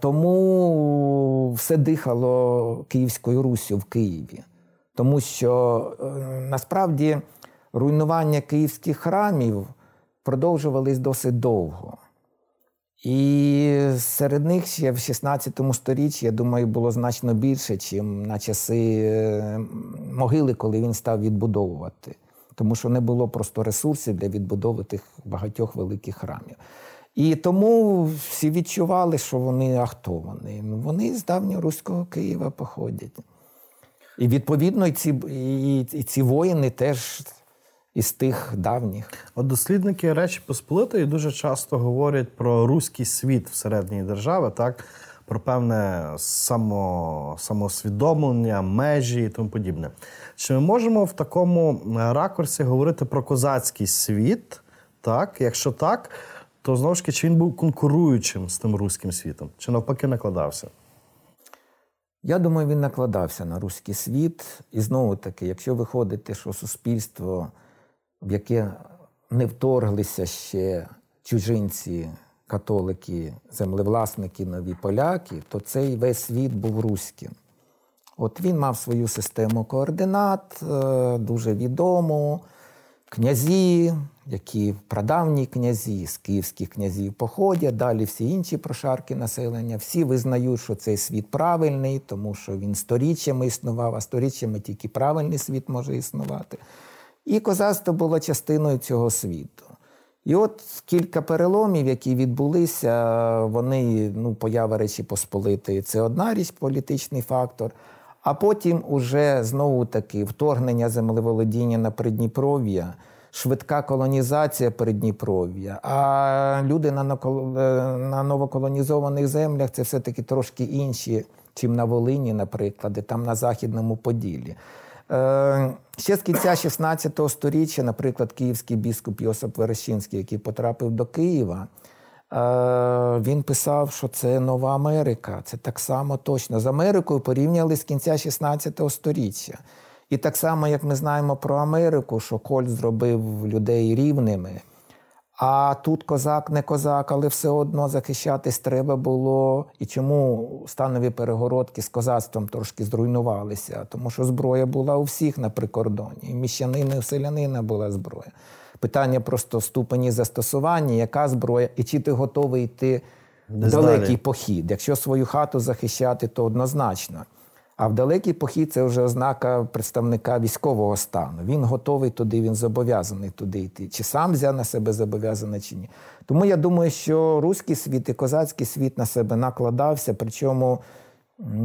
Тому все дихало Київською Руссю в Києві. Тому що е, насправді руйнування київських храмів продовжувались досить довго. І серед них ще в 16 сторіччі, я думаю, було значно більше, ніж на часи е, могили, коли він став відбудовувати. Тому що не було просто ресурсів для відбудови тих багатьох великих храмів. І тому всі відчували, що вони а хто вони? Ну, вони з давньоруського Києва походять. І відповідно і ці, і, і ці воїни теж із тих давніх. От дослідники Речі Посполитої дуже часто говорять про руський світ всередині держави, так? Про певне само, самосвідомлення, межі і тому подібне. Чи ми можемо в такому ракурсі говорити про козацький світ? Так, якщо так, то знову ж таки, чи він був конкуруючим з тим руським світом, чи навпаки накладався? Я думаю, він накладався на руський світ. І знову таки, якщо виходити, що суспільство, в яке не вторглися ще чужинці, католики, землевласники, нові поляки, то цей весь світ був руським. От він мав свою систему координат, е, дуже відому, князі, які прадавні князі, з київських князів походять, далі всі інші прошарки населення, всі визнають, що цей світ правильний, тому що він сторіччями існував, а сторіччями тільки правильний світ може існувати. І козацтво було частиною цього світу. І от кілька переломів, які відбулися, вони, ну, поява Речі Посполитої, це одна річ, політичний фактор. А потім уже знову таки вторгнення землеволодіння на Придніпров'я швидка колонізація Передніпров'я. А люди на на новоколонізованих землях це все-таки трошки інші, чим на Волині, наприклад, і там на Західному Поділлі. Е, ще з кінця 16 століття, наприклад, київський біскуп Йосип Верещинський, який потрапив до Києва, е, він писав, що це нова Америка. Це так само точно. З Америкою порівняли з кінця 16 століття. І так само, як ми знаємо про Америку, що Коль зробив людей рівними. А тут козак не козак, але все одно захищатись треба було. І чому станові перегородки з козацтвом трошки зруйнувалися? Тому що зброя була у всіх на прикордоні. І міщанини, і селянина була зброя. Питання просто ступені застосування, яка зброя, і чи ти готовий йти в далекий похід. Якщо свою хату захищати, то однозначно. А в далекий похід це вже ознака представника військового стану. Він готовий туди, він зобов'язаний туди йти. Чи сам взяв на себе зобов'язаний, чи ні. Тому я думаю, що руський світ і козацький світ на себе накладався, причому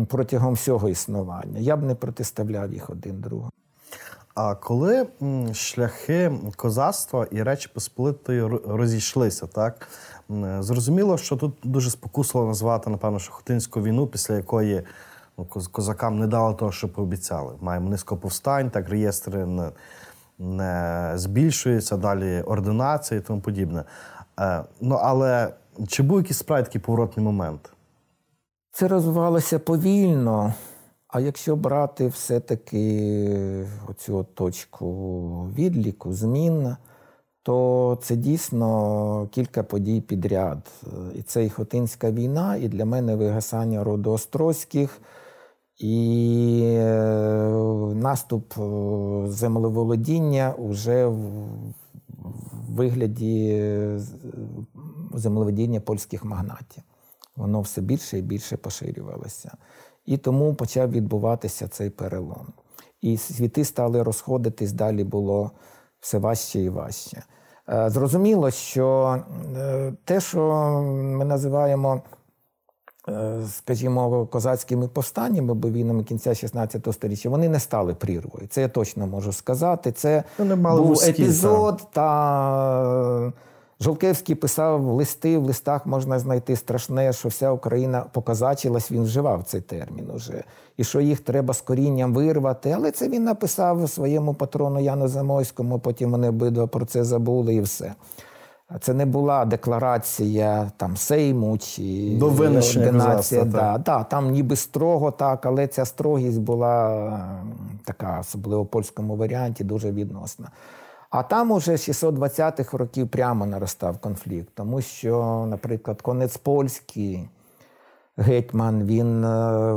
протягом всього існування. Я б не протиставляв їх один другому. А коли шляхи козацтва і Речі Посполитої розійшлися, так зрозуміло, що тут дуже спокусливо назвати, напевно, що Хотинську війну, після якої Ну, козакам не дало того, що пообіцяли. Маємо низько повстань, так реєстри не, не збільшуються, далі ординації і тому подібне. Е, ну, Але чи був якийсь справді такий поворотний момент? Це розвивалося повільно. А якщо брати все-таки оцю точку відліку, змін, то це дійсно кілька подій підряд. І це і Хотинська війна, і для мене вигасання роду Острозьких – і е, наступ е, землеволодіння вже в вигляді е, землеволодіння польських магнатів. Воно все більше і більше поширювалося. І тому почав відбуватися цей перелом. І світи стали розходитись, далі було все важче і важче. Зрозуміло, що те, що ми називаємо е, скажімо, козацькими повстаннями, бо війнами кінця 16 століття, вони не стали прірвою. Це я точно можу сказати. Це Вони мали був вузькі, епізод, та Жолкевський писав листи, в листах можна знайти страшне, що вся Україна покозачилась, він вживав цей термін уже. І що їх треба з корінням вирвати. Але це він написав своєму патрону Яну Замойському, потім вони обидва про це забули і все. Це не була декларація там Сейму чи До ординація. Да, да, там ніби строго так, але ця строгість була така, особливо в польському варіанті, дуже відносна. А там уже 620-х років прямо наростав конфлікт, тому що, наприклад, конець польський гетьман, він е,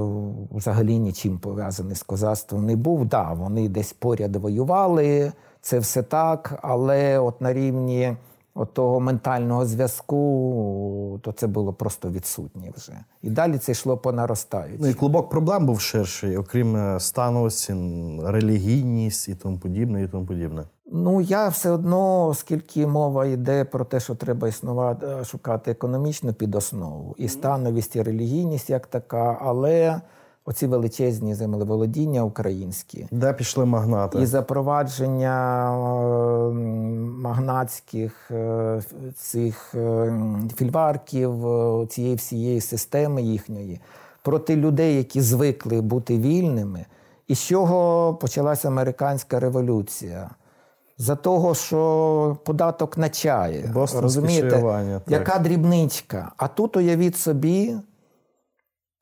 взагалі нічим пов'язаний з козацтвом не був. Да, вони десь поряд воювали, це все так, але от на рівні от того ментального зв'язку, то це було просто відсутнє вже. І далі це йшло по наростаючій. Ну і клубок проблем був ширший, окрім е, становості, релігійність і тому подібне, і тому подібне. Ну, я все одно, оскільки мова йде про те, що треба існувати, е, шукати економічну підоснову, і становість, і релігійність як така, але оці величезні землеволодіння українські. Де пішли магнати? І запровадження магнатських е, цих е, фільварків, е, цієї всієї системи їхньої проти людей, які звикли бути вільними, і з чого почалася американська революція. За того, що податок на чай, розумієте, яка дрібничка. А тут уявіть собі,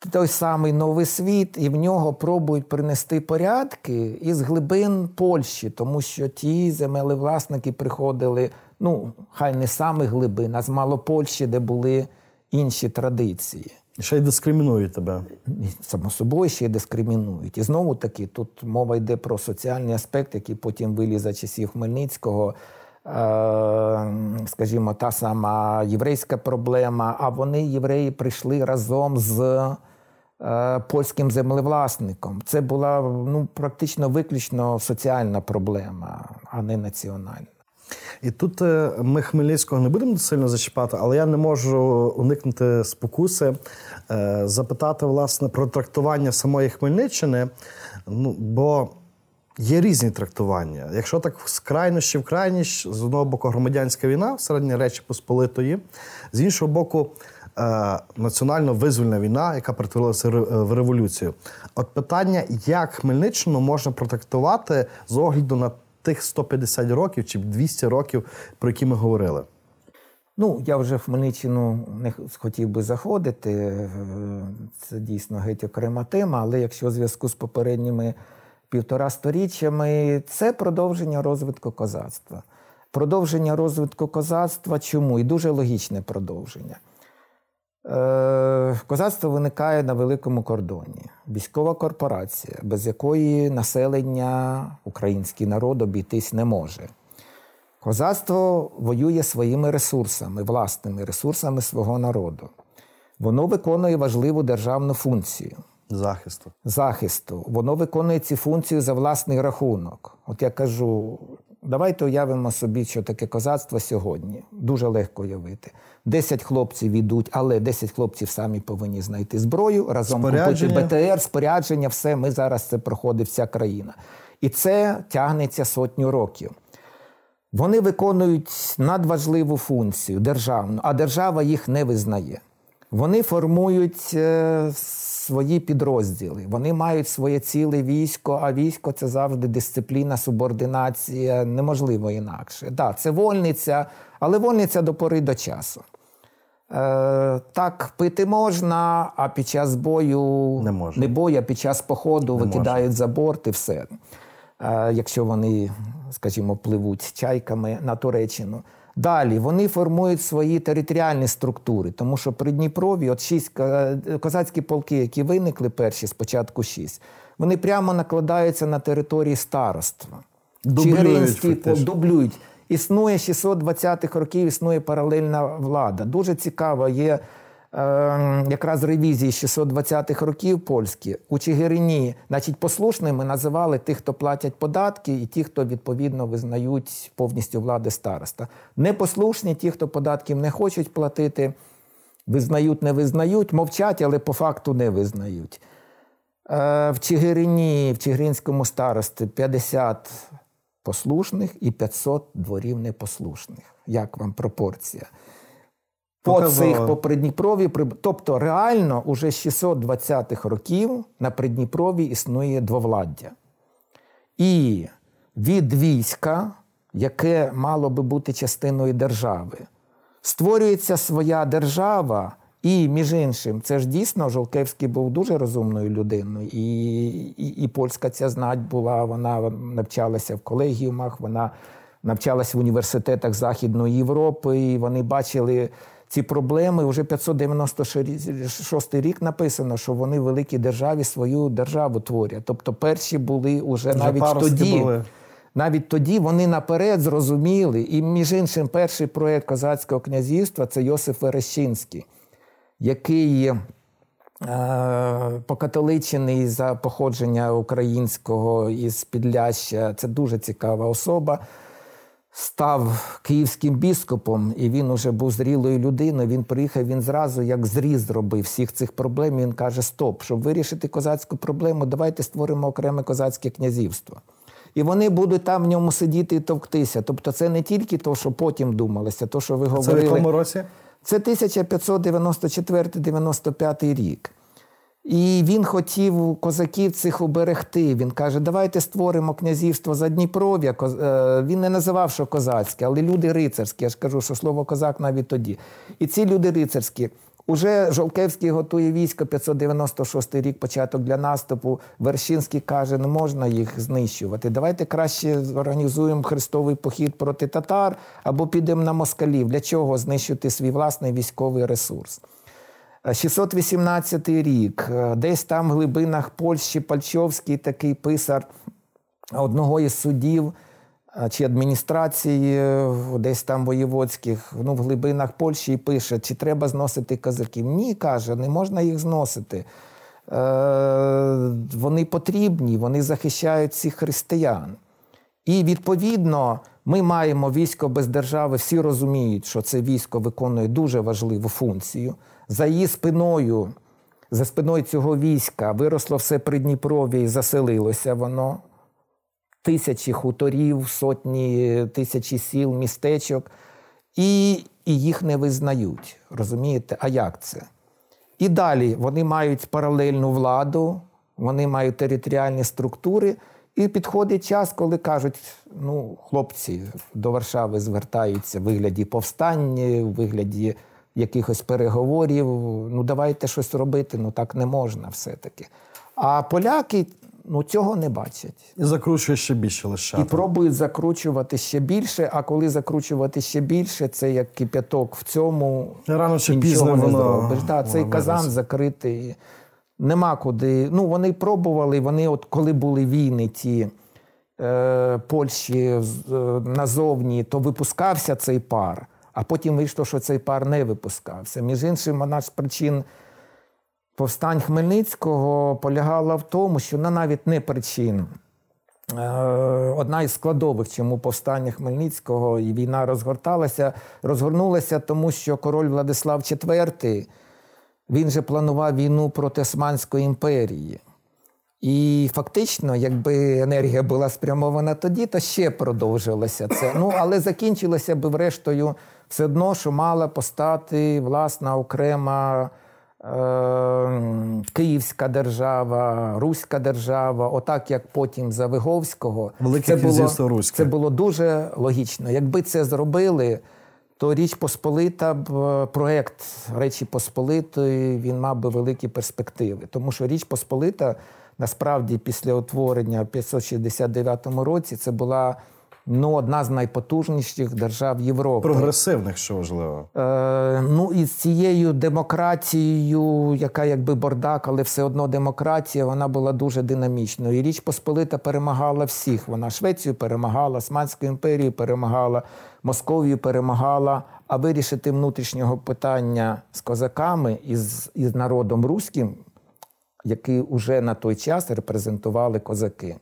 той самий новий світ, і в нього пробують принести порядки із глибин Польщі, тому що ті землевласники приходили, ну, хай не саме глибин, а з Малопольщі, де були інші традиції. І ще й дискримінують тебе. Само собою ще й дискримінують. І знову таки, тут мова йде про соціальний аспект, який потім виліз за часів Хмельницького. Е, Скажімо, та сама єврейська проблема. А вони, євреї, прийшли разом з польським землевласником. Це була ну, практично виключно соціальна проблема, а не національна. І тут е, ми Хмельницького не будемо сильно зачіпати, але я не можу уникнути спокуси е, запитати власне про трактування самої Хмельниччини. Ну, бо є різні трактування. Якщо так з крайнощі в крайність, з одного боку громадянська війна в середній Речі Посполитої, з іншого боку, е, національно-визвольна війна, яка перетворилася в революцію. От питання, як Хмельниччину можна протрактувати з огляду на тих 150 років чи 200 років, про які ми говорили. Ну, я вже в Хмельниччину не хотів би заходити. е, Це дійсно геть окрема тема, але якщо в зв'язку з попередніми півтора сторіччями, це продовження розвитку козацтва. Продовження розвитку козацтва чому? І дуже логічне продовження. Е, Козацтво виникає на великому кордоні. Військова корпорація, без якої населення, український народ обійтись не може. Козацтво воює своїми ресурсами, власними ресурсами свого народу. Воно виконує важливу державну функцію Захисту. захисту. Воно виконує ці функції за власний рахунок. От я кажу: давайте уявимо собі, що таке козацтво сьогодні. Дуже легко уявити. Десять хлопців йдуть, але 10 хлопців самі повинні знайти зброю, разом купити БТР, спорядження, все. Ми зараз це проходить вся країна. І це тягнеться сотню років. Вони виконують надважливу функцію державну, а держава їх не визнає. Вони формують е, свої підрозділи, вони мають своє ціле військо, а військо це завжди дисципліна, субординація, неможливо інакше. Так, це вольниця, але вольниця до пори до часу. Е, так пити можна, а під час бою Не можна. не бою, а під час походу Не викидають за борт і все. Е, якщо вони, скажімо, пливуть чайками на Туреччину. Далі вони формують свої територіальні структури, тому що при Дніпрові, от шість козацькі полки, які виникли перші, спочатку шість, вони прямо накладаються на території староства. Дублюють дублюють. Існує з 620-х років, існує паралельна влада. Дуже цікаво є е, якраз ревізії 620-х років польські. У Чигирині, значить, послушними називали тих, хто платять податки, і ті, хто відповідно визнають повністю влади староста. Непослушні ті, хто податків не хочуть платити. Визнають, не визнають, мовчать, але по факту не визнають. Е, В Чигирині, в Чигиринському старості 50 послушних і 500 дворів непослушних. Як вам пропорція? По цих по Придніпрові, тобто реально уже з 620-х років на Придніпрові існує двовладдя. І від війська, яке мало би бути частиною держави, створюється своя держава, і, між іншим, це ж дійсно Жолкевський був дуже розумною людиною. І, і, і польська ця знать була, вона навчалася в колегіумах, вона навчалася в університетах Західної Європи, і вони бачили ці проблеми. Уже 596 рік написано, що вони в великій державі свою державу творять. Тобто перші були уже, навіть паростки тоді. були. Навіть тоді вони наперед зрозуміли, і між іншим, перший проєкт козацького князівства це Йосиф Верещинський, який е, покатоличений за походження українського із Підляща. Це дуже цікава особа. Став київським біскупом, і він уже був зрілою людиною. Він приїхав, він зразу як зріз зробив всіх цих проблем. Він каже: Стоп, щоб вирішити козацьку проблему, давайте створимо окреме козацьке князівство. І вони будуть там в ньому сидіти і товктися. Тобто, це не тільки то, що потім думалося, то, що ви говорили. Це в якому році? Це 1594-95 рік. І він хотів козаків цих уберегти. Він каже: давайте створимо князівство за Дніпров'я. Е, Він не називав, що козацьке, але люди рицарські. Я ж кажу, що слово козак навіть тоді. І ці люди рицарські. Уже Жолкевський готує військо 596 рік, початок для наступу. Вершинський каже, не можна їх знищувати. Давайте краще зорганізуємо хрестовий похід проти татар або підемо на москалів. Для чого знищити свій власний військовий ресурс? 618 рік, е, десь там в глибинах Польщі Пальчовський такий писар одного із судів е, чи адміністрації, е, десь там воєводських, ну, в глибинах Польщі і пише, чи треба зносити козаків. Ні, каже, не можна їх зносити. Е, Вони потрібні, вони захищають всіх християн. І відповідно ми маємо військо без держави. Всі розуміють, що це військо виконує дуже важливу функцію. За її спиною, за спиною цього війська виросло все Придніпров'я і заселилося воно. Тисячі хуторів, сотні тисячі сіл, містечок, і, і їх не визнають. Розумієте? А як це? І далі вони мають паралельну владу, вони мають територіальні структури. І підходить час, коли кажуть: ну, хлопці до Варшави звертаються в вигляді повстання, в вигляді якихось переговорів. Ну, давайте щось робити, ну так не можна все-таки. А поляки ну, цього не бачать. І закручує ще більше лише. І пробують закручувати ще більше, а коли закручувати ще більше, це як кип'яток в цьому. Рано чи пізно не воно- зробиш. Да, цей воно казан закритий. Нема куди. Ну, вони пробували, вони, от коли були війни, ті е, Польщі е, назовні, то випускався цей пар, а потім вийшло, що цей пар не випускався. Між іншим, одна з причин повстань Хмельницького полягала в тому, що ну, навіть не причин. Е, Одна із складових, чому повстання Хмельницького і війна розгорталася, розгорнулася, тому що король Владислав IV, він же планував війну проти Османської імперії. І фактично, якби енергія була спрямована тоді, то ще продовжилося це. Ну, але закінчилося б врештою все одно, що мала постати власна окрема е, Київська держава, Руська держава, отак як потім за Виговського. Велике це було, Руське. це було дуже логічно. Якби це зробили, то Річ Посполита б е, проект Речі Посполитої він мав би великі перспективи. Тому що Річ Посполита насправді після утворення в 569 році це була ну, одна з найпотужніших держав Європи. Прогресивних, що важливо. Е, ну і з цією демократією, яка якби бардак, але все одно демократія, вона була дуже динамічною. І Річ Посполита перемагала всіх. Вона Швецію перемагала, Османську імперію перемагала, Московію перемагала. А вирішити внутрішнього питання з козаками і з, і з народом руським, який уже на той час репрезентували козаки.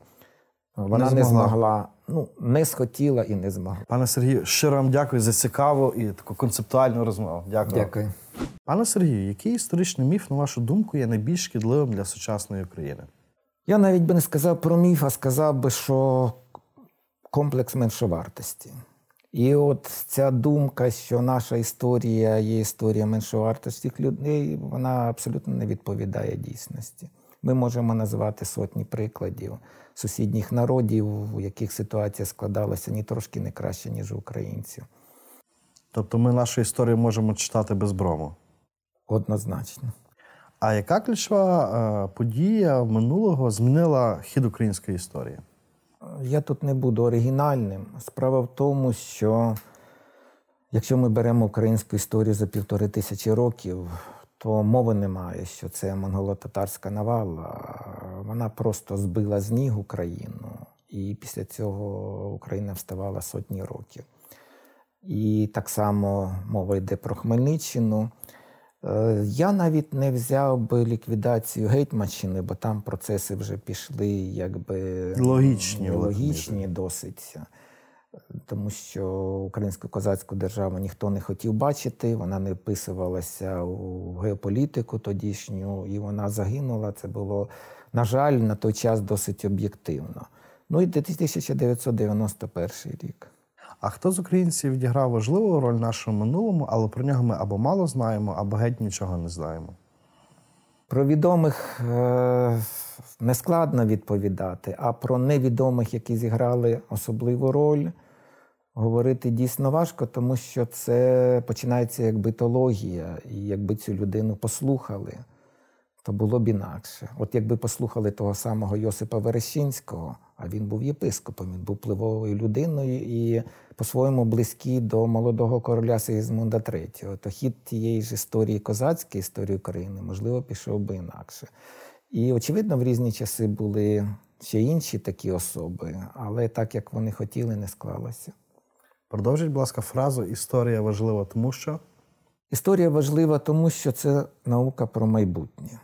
Вона не змогла. змогла, ну не схотіла і не змогла. Пане Сергію, щиро вам дякую за цікаву і таку концептуальну розмову. Дякую. Дякую. Пане Сергію, який історичний міф, на вашу думку, є найбільш шкідливим для сучасної України? Я навіть би не сказав про міф, а сказав би, що комплекс меншовартості. І от ця думка, що наша історія є історія меншовартості людей, вона абсолютно не відповідає дійсності. Ми можемо назвати сотні прикладів сусідніх народів, у яких ситуація складалася ні трошки не краще, ніж у українців. Тобто ми нашу історію можемо читати без брому. Однозначно. А яка ключова е, подія минулого змінила хід української історії? Я тут не буду оригінальним. Справа в тому, що якщо ми беремо українську історію за півтори тисячі років, то мови немає, що це монголо-татарська навала. Вона просто збила з ніг Україну, і після цього Україна вставала сотні років. І так само мова йде про Хмельниччину. Е, Я навіть не взяв би ліквідацію Гетьманщини, бо там процеси вже пішли якби Логічні, логічні досить. Тому що українську козацьку державу ніхто не хотів бачити, вона не вписувалася у геополітику тодішню, і вона загинула. Це було, на жаль, на той час досить об'єктивно. Ну і 1991 рік. А хто з українців відіграв важливу роль в нашому минулому, але про нього ми або мало знаємо, або геть нічого не знаємо? Про відомих е, нескладно відповідати, а про невідомих, які зіграли особливу роль, говорити дійсно важко, тому що це починається як битологія, і якби цю людину послухали, то було б інакше. От якби послухали того самого Йосипа Верещинського, а він був єпископом, він був впливовою людиною і по-своєму близький до молодого короля Сигізмунда III, то хід тієї ж історії козацької історії України, можливо, пішов би інакше. І, очевидно, в різні часи були ще інші такі особи, але так як вони хотіли, не склалося. Продовжіть, будь ласка, фразу Історія важлива, тому що Історія важлива, тому що це наука про майбутнє.